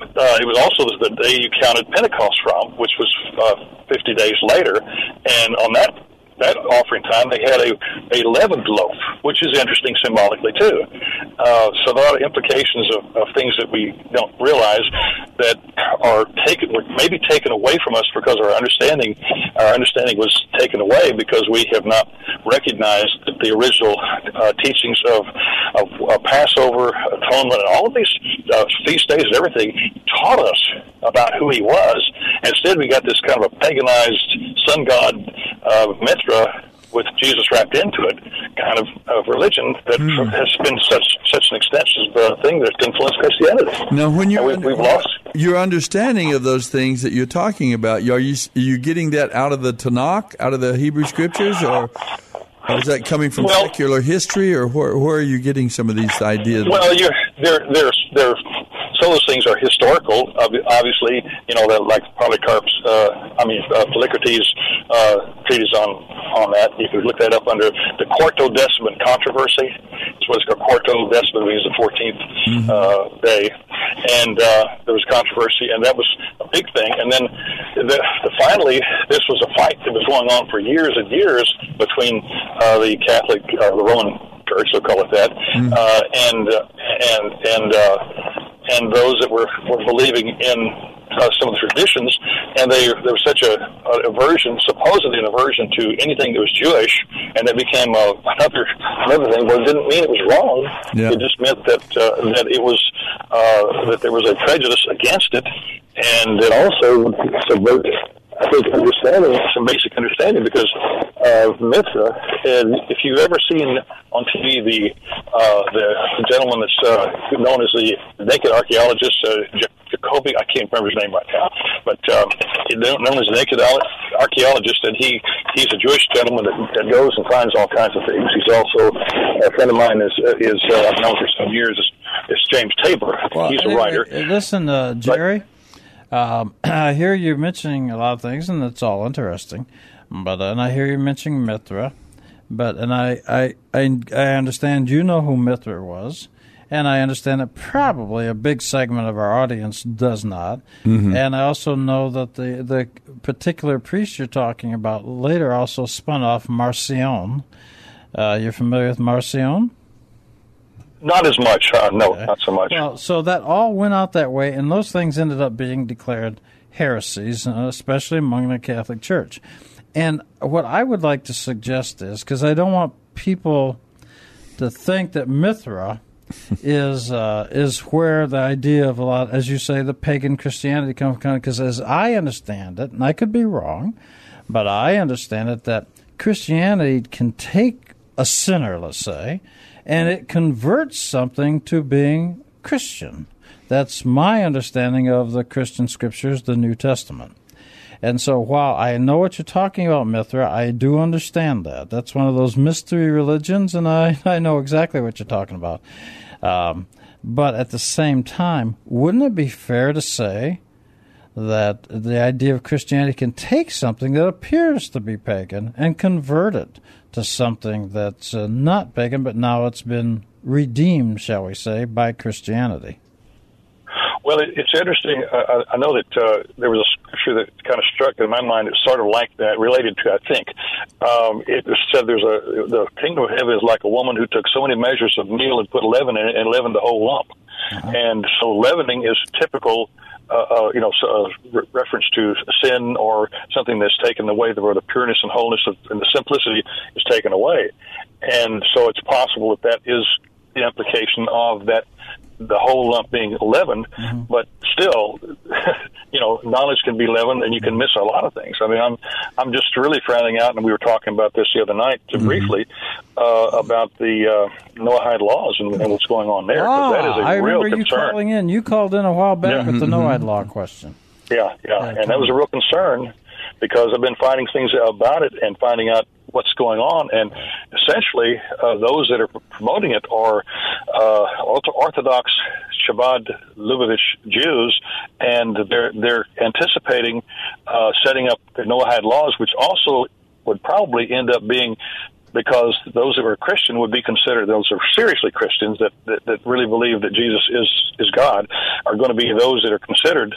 uh, it was also the day you counted Pentecost from, which was uh, 50 days later, and on that that offering time they had a, a leavened loaf, which is interesting symbolically too. Uh, so there are implications of, of things that we don't realize that are taken, maybe taken away from us because our understanding, our understanding was taken away because we have not recognized that the original uh, teachings of, of uh, Passover, atonement, and all of these uh, feast days and everything taught us about who he was. Instead, we got this kind of a paganized sun god uh, Mithra with Jesus wrapped into it kind of, of religion that has been such such an extensive uh, thing that's influenced Christianity. Now, when you're we, we've lost. your understanding of those things that you're talking about, are you are you getting that out of the Tanakh, out of the Hebrew Scriptures, or, or is that coming from Well- secular history, or where, where are you getting some of these ideas? Well, you're there. There's there. Of those things are historical. Obviously, you know, like Polycarp's. Uh, I mean, uh, Polycrates' uh, treatise on on that. You could look that up under the Quartodeciman controversy. It's what's called Quartodeciman means the 14th uh, day, and uh, there was controversy, and that was a big thing. And then, the, the, finally, this was a fight that was going on for years and years between uh, the Catholic, uh, the Roman Church, so call it that, uh, and uh, and and uh, and those that were were believing in uh, some of the traditions, and they there was such a, a aversion, supposedly an aversion to anything that was Jewish, and that became uh, another another thing. But it didn't mean it was wrong. Yeah. It just meant that uh, that it was uh, that there was a prejudice against it, and it also subverted. I think understanding some basic understanding because uh, Mithra, and if you've ever seen on TV the uh, the gentleman that's uh, known as the naked archaeologist uh, Jacoby, I can't remember his name right now, but um, known known as the naked archaeologist, and he he's a Jewish gentleman that, that goes and finds all kinds of things. He's also a friend of mine is is uh, I've known for some years is, is James Tabor. he's a Anyway, writer. uh, Listen, uh, Jerry, um, I hear you mentioning a lot of things, and it's all interesting. But and I hear you mentioning Mithra, but and I, I I I understand you know who Mithra was, and I understand that probably a big segment of our audience does not. Mhm. And I also know that the the particular priest you're talking about later also spun off Marcion. Uh, you're familiar with Marcion? Not as much, uh, no, not so much. Well, so that all went out that way, and those things ended up being declared heresies, uh, especially among the Catholic Church. And what I would like to suggest is because I don't want people to think that Mithra is uh, is where the idea of a lot, as you say, the pagan Christianity comes from. Because as I understand it, and I could be wrong, but I understand it that Christianity can take a sinner, let's say, and it converts something to being Christian. That's my understanding of the Christian scriptures, the New Testament. And so while I know what you're talking about, Mithra, I do understand that. That's one of those mystery religions, and I, I know exactly what you're talking about. Um, but at the same time, wouldn't it be fair to say that the idea of Christianity can take something that appears to be pagan and convert it to something that's uh, not pagan, but now it's been redeemed, shall we say, by Christianity? Well, it, it's interesting. Uh, I, I know that uh, there was a scripture that kind of struck in my mind. It's sort of like that, related to. I think um, it said there's a the kingdom of heaven is like a woman who took so many measures of meal and put leaven in it and leavened the whole lump. And so leavening is typical. Uh, uh, you know, uh, re- reference to sin or something that's taken away, the where the pureness and wholeness of, and the simplicity is taken away, and so it's possible that that is the implication of that the whole lump being leavened, but still, you know, knowledge can be leavened, and you can miss a lot of things. I mean, I'm I'm just really frowning out, and we were talking about this the other night uh, briefly uh, about the uh, Noahide laws and, and what's going on there. 'cause that is a Ah, I real remember you concern. calling in. You called in a while back Yeah. with the Mhm. Noahide law question. Yeah, yeah, and that was a real concern because I've been finding things about it and finding out what's going on, and essentially uh, those that are promoting it are uh, Orthodox Chabad Lubavitch Jews, and they're they're anticipating uh, setting up the Noahide laws, which also would probably end up being because those that were Christian would be considered those are seriously Christians that, that, that really believe that Jesus is is God are going to be those that are considered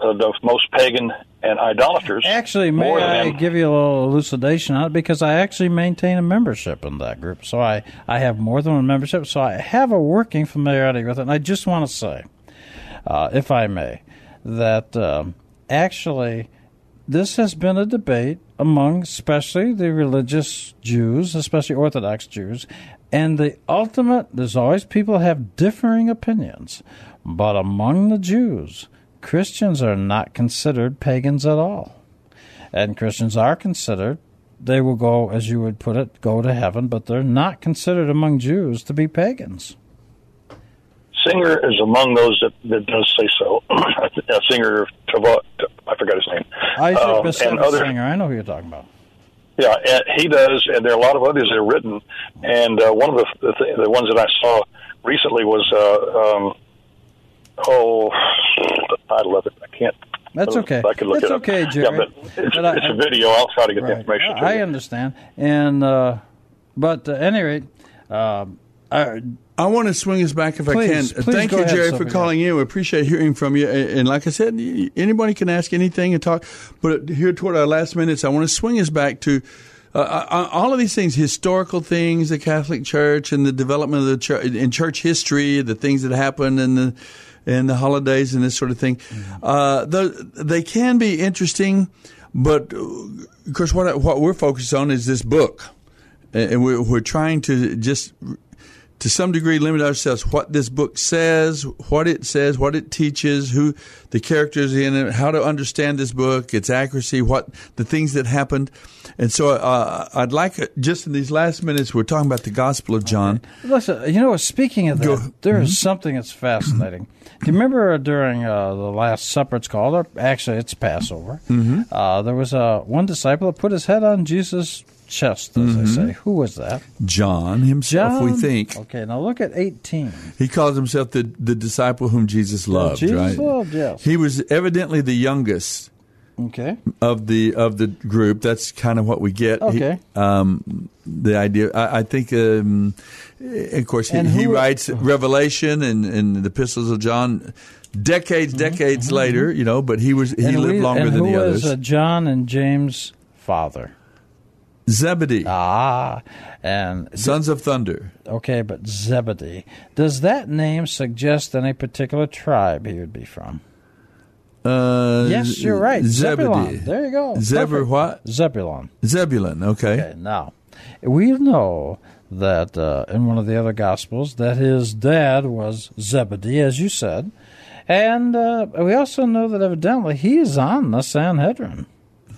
uh, the most pagan and idolaters. Actually, may I give you a little elucidation on it? Because I actually maintain a membership in that group. So I, I have more than one membership. So I have a working familiarity with it. And I just want to say, uh, if I may, that um, actually this has been a debate among especially the religious Jews, especially Orthodox Jews. And the ultimate, there's always people have differing opinions. But among the Jews, Christians are not considered pagans at all. And Christians are considered they will go, as you would put it, go to heaven, but they're not considered among Jews to be pagans. Singer is among those that, that does say so. Singer, I forgot his name. Isaac Um, and other, Singer, I know who you're talking about. Yeah, he does, and there are a lot of others that are written. And uh, one of the the, th- the ones that I saw recently was uh, um, oh, the title of it. I can't. That's okay. I could look That's it up. okay, Jerry. Yeah, but it's, But I- it's a video. I'll try to get the information to I you. understand. And uh, but at any rate, um, I, I want to swing us back if Please, I can. please Thank go you, ahead, Jerry, for calling in. We appreciate hearing from you. And and like I said, anybody can ask anything and talk. But here toward our last minutes, I want to swing us back to uh, uh, all of these things, historical things, the Catholic Church and the development of the church in church history, the things that happened and the and the holidays and this sort of thing. Mm-hmm. Uh, the, they can be interesting, but uh, of course, what I- what we're focused on is this book, and we're, we're trying to just to some degree limit ourselves what this book says, what it says, what it teaches, who the characters in it, how to understand this book, its accuracy, what the things that happened. And so uh, I'd like, just in these last minutes, we're talking about the Gospel of John. listen. You know, speaking of that, there is Mhm. something that's fascinating. Do you remember during uh, the Last Supper? It's called, or actually, it's Passover. Mhm. Uh, there was uh, one disciple that put his head on Jesus' chest, as Mhm. they say. Who was that? John himself, we think. Okay, now look at 18. He calls himself the, the disciple whom Jesus loved, Jesus right? loved, yes. He was evidently the youngest Okay. of the of the group. That's kind of what we get. He- Okay. um, the idea. I, I think, um, of course, he, he who- writes Revelation and, and the epistles of John decades, decades later. You know, but he was he Mm-hmm. And lived we- longer and than who the was, others. uh, John and James' father? Zebedee, Ah, and sons of thunder. okay, but Zebedee. Does that name suggest any particular tribe he would be from? Uh, yes, you're right. Zebedee. Zebulon. There you go. Zebur what? Zebulon. Zebulun. Okay. Okay, now we know that uh, in one of the other gospels that his dad was Zebedee, as you said, and uh, we also know that evidently he is on the Sanhedrin.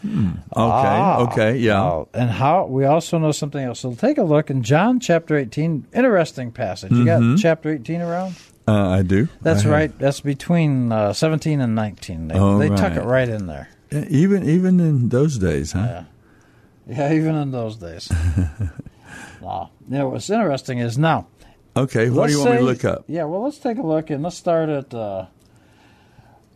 Okay. Ah, okay. Yeah. now, and how we also know something else. So take a look in John chapter 18. Interesting passage. You got Mhm. chapter 18 around? Uh, I do. That's I have. right. That's between uh, 17 and 19. They, Oh, they tuck it right in there. Even even in those days, huh? Yeah, even in those days. now, you know, what's interesting is now. Okay. What do you want me to look up? Yeah, well, let's take a look and let's start at. Uh,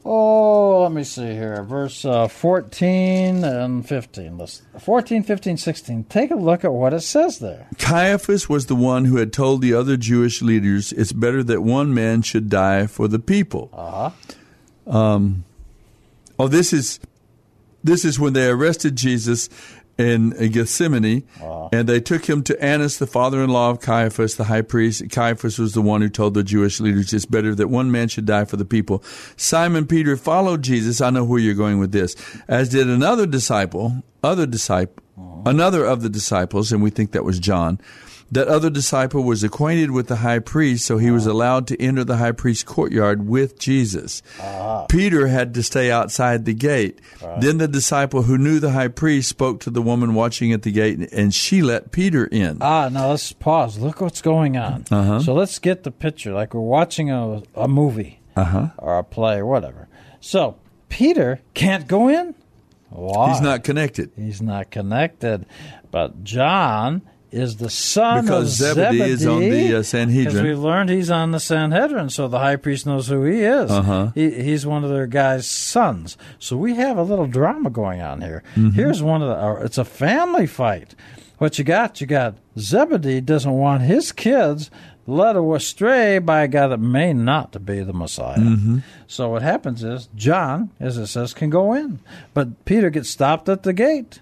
oh, let me see here. Verse uh, 14 and 15. Let's, 14, 15, 16. Take a look at what it says there. Caiaphas was the one who had told the other Jewish leaders, "It's better that one man should die for the people." Uh huh. Um, oh, this is this is when they arrested Jesus in Gethsemane, ah. and they took him to Annas, the father-in-law of Caiaphas, the high priest. Caiaphas was the one who told the Jewish leaders, "It's better that one man should die for the people." Simon Peter followed Jesus. I know where you're going with this, as did another disciple, other disciple, ah. another of the disciples, and we think that was John. That other disciple was acquainted with the high priest, so he was allowed to enter the high priest's courtyard with Jesus. Peter had to stay outside the gate. Then the disciple who knew the high priest spoke to the woman watching at the gate, and she let Peter in. Ah, now let's pause. Look what's going on. Uh-huh. So let's get the picture like we're watching a, a movie Uh huh. or a play or whatever. So Peter can't go in. Why? He's not connected. He's not connected. But John is the son Because of Zebedee is on the, uh, Sanhedrin. Because we learned he's on the Sanhedrin, so the high priest knows who he is. Uh-huh. He, he's one of their guys' sons. So we have a little drama going on here. Mhm. Here's one of the. Uh, it's a family fight. What you got? You got Zebedee doesn't want his kids led astray by a guy that may not be the Messiah. Mhm. So what happens is John, as it says, can go in, but Peter gets stopped at the gate,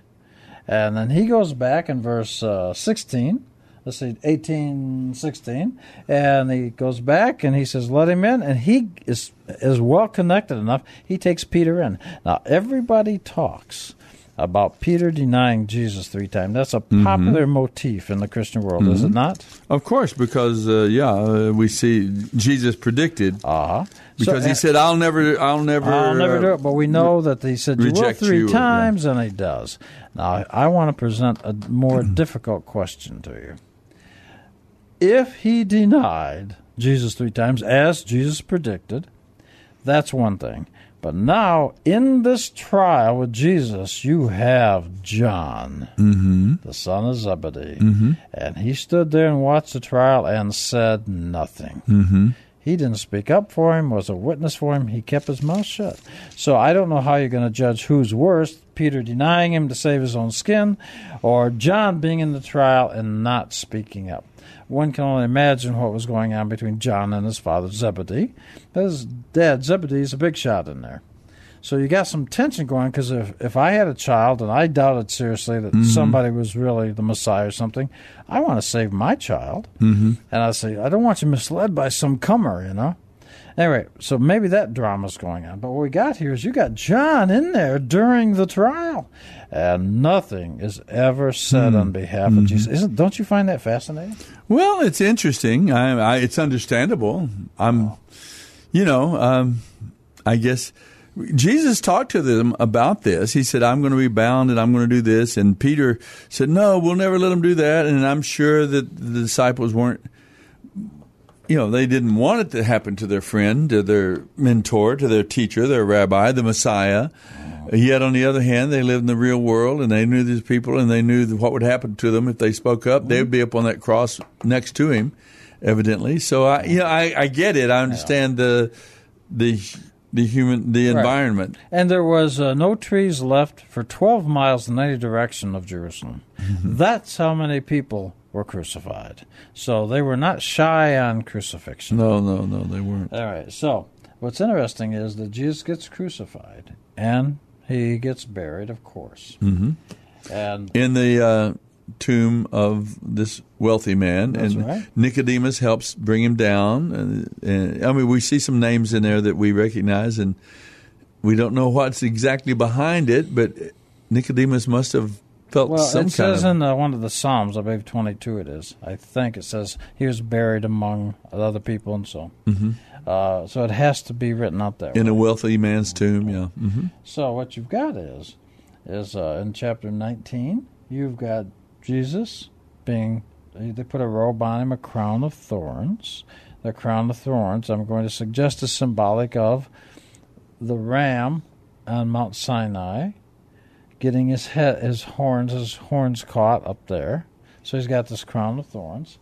and then he goes back in verse uh, sixteen. Let's see, 18, 16, and he goes back and he says, "Let him in," and he is is well connected enough. He takes Peter in. Now everybody talks about Peter denying Jesus three times. That's a popular motif in the Christian world, is it Mhm. not? Of course, because uh, yeah, uh, we see Jesus predicted. Uh huh. Because So, he uh, said, "I'll never, I'll never, I'll never uh, do it, but we know that he said you will reject three you, times, and he does. Now, I want to present a more difficult question to you. If he denied Jesus three times, as Jesus predicted, that's one thing. But now, in this trial with Jesus, you have John, Mhm. the son of Zebedee, Mhm. and he stood there and watched the trial and said nothing. Mhm. He didn't speak up for him, was a witness for him. He kept his mouth shut. So I don't know how you're going to judge who's worse Peter denying him to save his own skin, or John being in the trial and not speaking up. One can only imagine what was going on between John and his father Zebedee. His dad Zebedee is a big shot in there. So you got some tension going because if, if I had a child and I doubted seriously that Mhm. somebody was really the Messiah or something, I want to save my child. Mhm. And I say, I don't want you misled by some comer, you know? Anyway, so maybe that drama's going on. But what we got here is you got John in there during the trial, and nothing is ever said Hmm. on behalf of Jesus. Isn't, don't you find that fascinating? Well, it's interesting. I, I, it's understandable. I'm, you know, um, I guess Jesus talked to them about this. He said, "I'm going to be bound, and I'm going to do this." And Peter said, "No, we'll never let him do that." And I'm sure that the disciples weren't. You know, they didn't want it to happen to their friend, to their mentor, to their teacher, their rabbi, the Messiah. Yet, on the other hand, they lived in the real world, and they knew these people, and they knew what would happen to them if they spoke up. They would be up on that cross next to him, evidently. So, I, you know, I, I get it. I understand the the the human the Right. environment. And there was uh, no trees left for 12 miles in any direction of Jerusalem. Mm-hmm. That's how many people were crucified. So they were not shy on crucifixion. No, no, no, they weren't. All right. So what's interesting is that Jesus gets crucified and he gets buried, of course. Mm-hmm. And in the uh, tomb of this wealthy man, and right. Nicodemus helps bring him down. And, and I mean, we see some names in there that we recognize, and we don't know what's exactly behind it, but Nicodemus must have felt well, some it says of. in uh, one of the Psalms, I believe 22 it is. I think it says he was buried among other people and so. Mhm. Uh, so it has to be written out there. in a wealthy man's tomb, yeah. hmm So what you've got is, is uh, in chapter 19, you've got Jesus being, they put a robe on him, a crown of thorns. The crown of thorns, I'm going to suggest, is symbolic of the ram on Mount Sinai getting his head, his horns, his horns caught up there. So he's got this crown of thorns,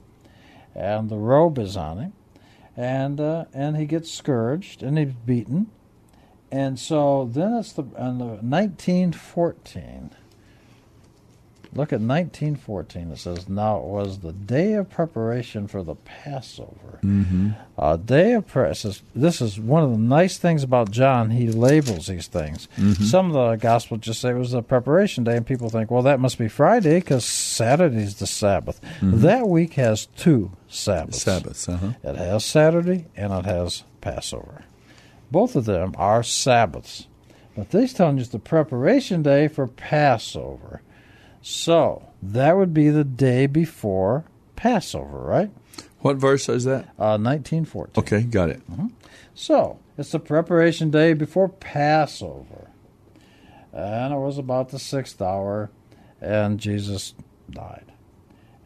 and the robe is on him, and uh, and he gets scourged and he's beaten, and so then it's the on the 1914. Look at 1914. It says, "Now it was the day of preparation for the Passover." hmm A day of prayer. says- This is one of the nice things about John. He labels these things. Mhm. Some of the Gospels just say it was the preparation day, and people think, well, that must be Friday because Saturday's the Sabbath. Mhm. That week has two Sabbaths. Sabbaths, uh-huh. It has Saturday and it has Passover. Both of them are Sabbaths. But this telling you it's the preparation day for Passover. So that would be the day before Passover, right? What verse is that? Uh, 1914. Okay, got it. So it's the preparation day before Passover. And it was about the sixth hour, and Jesus died.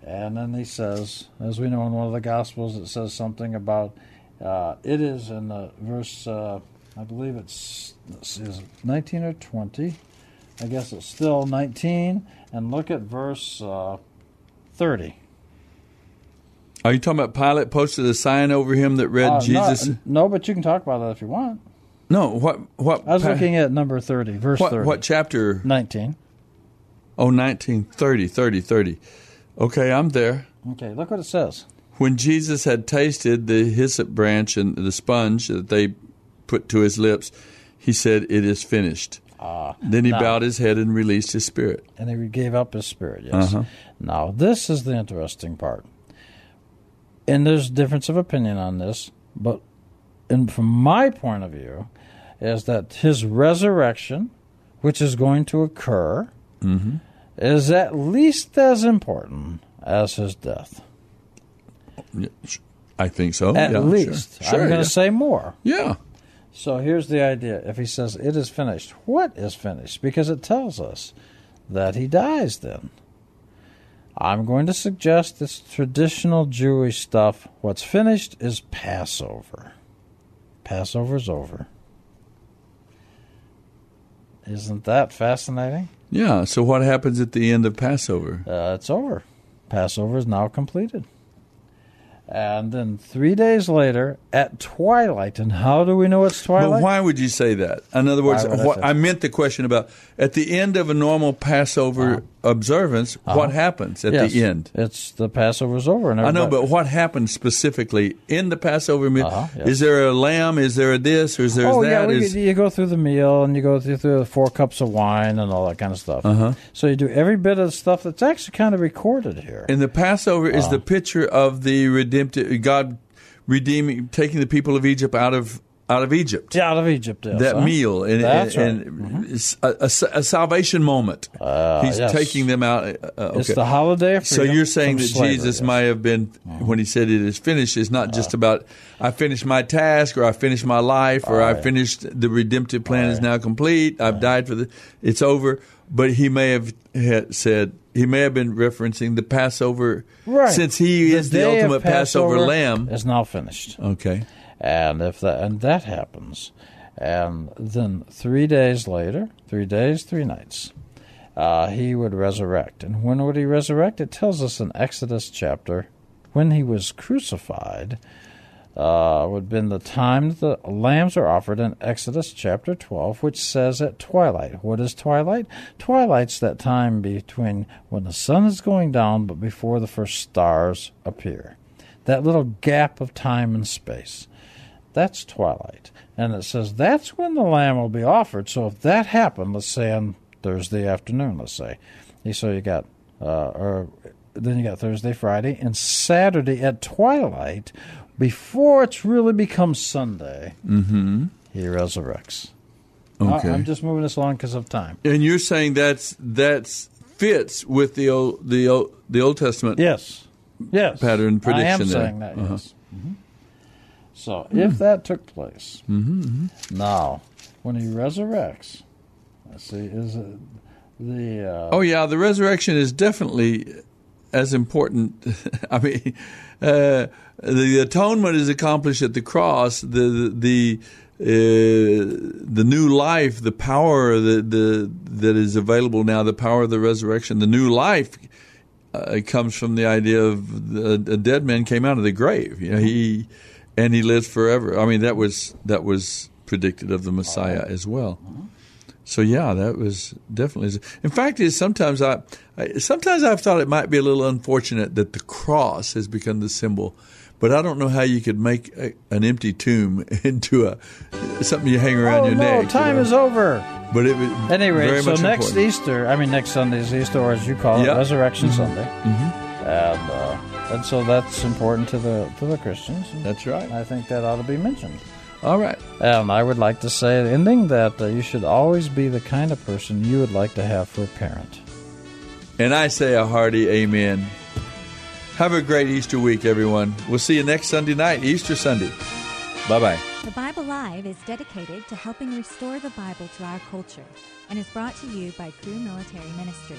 And then he says, as we know in one of the Gospels, it says something about uh, it is in the verse, uh, I believe it's is 19 or 20. I guess it's still 19. And look at verse uh, 30. Are you talking about Pilate posted a sign over him that read Uh, no- Jesus? No, but you can talk about that if you want. No, what what? I was looking at number 30, verse what, 30. What chapter? 19. Oh, 19, 30, 30, 30. Okay, I'm there. Okay, look what it says. When Jesus had tasted the hyssop branch and the sponge that they put to his lips, he said, It is finished. Ah, then he now- bowed his head and released his spirit. And he gave up his spirit, yes. Uh-huh. Now, this is the interesting part. And there's difference of opinion on this, but and from my point of view, is that his resurrection, which is going to occur, Mhm. is at least as important as his death. I think so. At yeah, least. Sure. Sure, I'm going to yeah. say more. Yeah. So here's the idea. If he says it is finished, what is finished? Because it tells us that he dies then. I'm going to suggest this traditional Jewish stuff. What's finished is Passover. Passover's over. Isn't that fascinating? Yeah. So what happens at the end of Passover? Uh, it's over. Passover is now completed. And then three days later, at twilight, and how do we know it's twilight? But why would you say that? In other words, Why I meant the question about at the end of a normal Passover observance, what Uh-huh. happens at Yes, the end? It's the Passover's over, and I know, but what happens specifically in the Passover meal? Uh-huh, yes. Is there a lamb? Is there a this? Or is there oh that? yeah, we, Is- you go through the meal and you go through, through the four cups of wine and all that kind of stuff. Uh-huh. So you do every bit of stuff that's actually kind of recorded here. And the Passover is Uh. the picture of the redemptive God redeeming, taking the people of Egypt out of out of Egypt. Yeah, out of Egypt. Yes, that huh? meal and, That's and, right. Mm-hmm. a, a- a salvation moment. He's yes. taking them out. Uh, okay. It's the holiday So you're saying that slavery, Jesus yes. Might have been when he said it is finished is not just about I finished my task or I finished my life or I finished the redemptive plan is now complete. I've died for the it's over. But he may have said he may have been referencing the Passover Right. since he is the day of ultimate Passover, lamb. is now finished. Okay. And if that and that happens, and then three days later, three days, three nights, uh, he would resurrect. And when would he resurrect? It tells us in Exodus chapter when he was crucified. Uh, would have been the time that the lambs are offered in Exodus chapter 12, which says at twilight. What is twilight? Twilight's that time between when the sun is going down but before the first stars appear. That little gap of time and space. That's twilight. And it says that's when the lamb will be offered. So if that happened, let's say on Thursday afternoon, let's say. So you got, uh, or then you got Thursday, Friday, and Saturday at twilight, before it's really become Sunday, Mm-hmm. he resurrects. Okay. I, am just moving this along because of time. And you're saying that's that's fits with the old the old the Old Testament yes yes pattern prediction. I am there. saying that, Uh-huh. yes. So if that took place, Mhm, now when he resurrects, let's see, is it the uh, Oh yeah, the resurrection is definitely as important. I mean, uh, the atonement is accomplished at the cross. The the uh, the new life, the power that the that is available now, the power of the resurrection, the new life. Uh, comes from the idea of the, a dead man came out of the grave. You know, he and he lives forever. I mean, that was that was predicted of the Messiah as well. So yeah, that was definitely. In fact, is sometimes I, I sometimes I've thought it might be a little unfortunate that the cross has become the symbol, but I don't know how you could make a, an empty tomb into a something you hang around oh your no, neck. you time know. is over. But it was Anyway, so next important. Easter, I mean next Sunday is Easter, or as you call it, Yeah. Resurrection Mhm. Sunday, Mhm. and uh, and so that's important to the to the Christians. That's right. I think that ought to be mentioned. All right. And I would like to say, ending that uh, you should always be the kind of person you would like to have for a parent. And I say a hearty amen. Have a great Easter week, everyone. We'll see you next Sunday night, Easter Sunday. Bye bye. The Bible Live is dedicated to helping restore the Bible to our culture and is brought to you by Cru Military Ministry.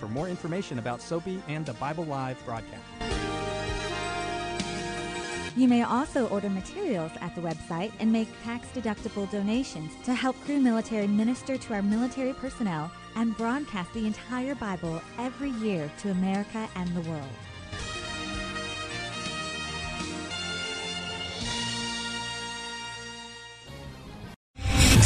for more information about Soapy and the Bible Live broadcast. You may also order materials at the website and make tax deductible donations to help Cru Military minister to our military personnel and broadcast the entire Bible every year to America and the world.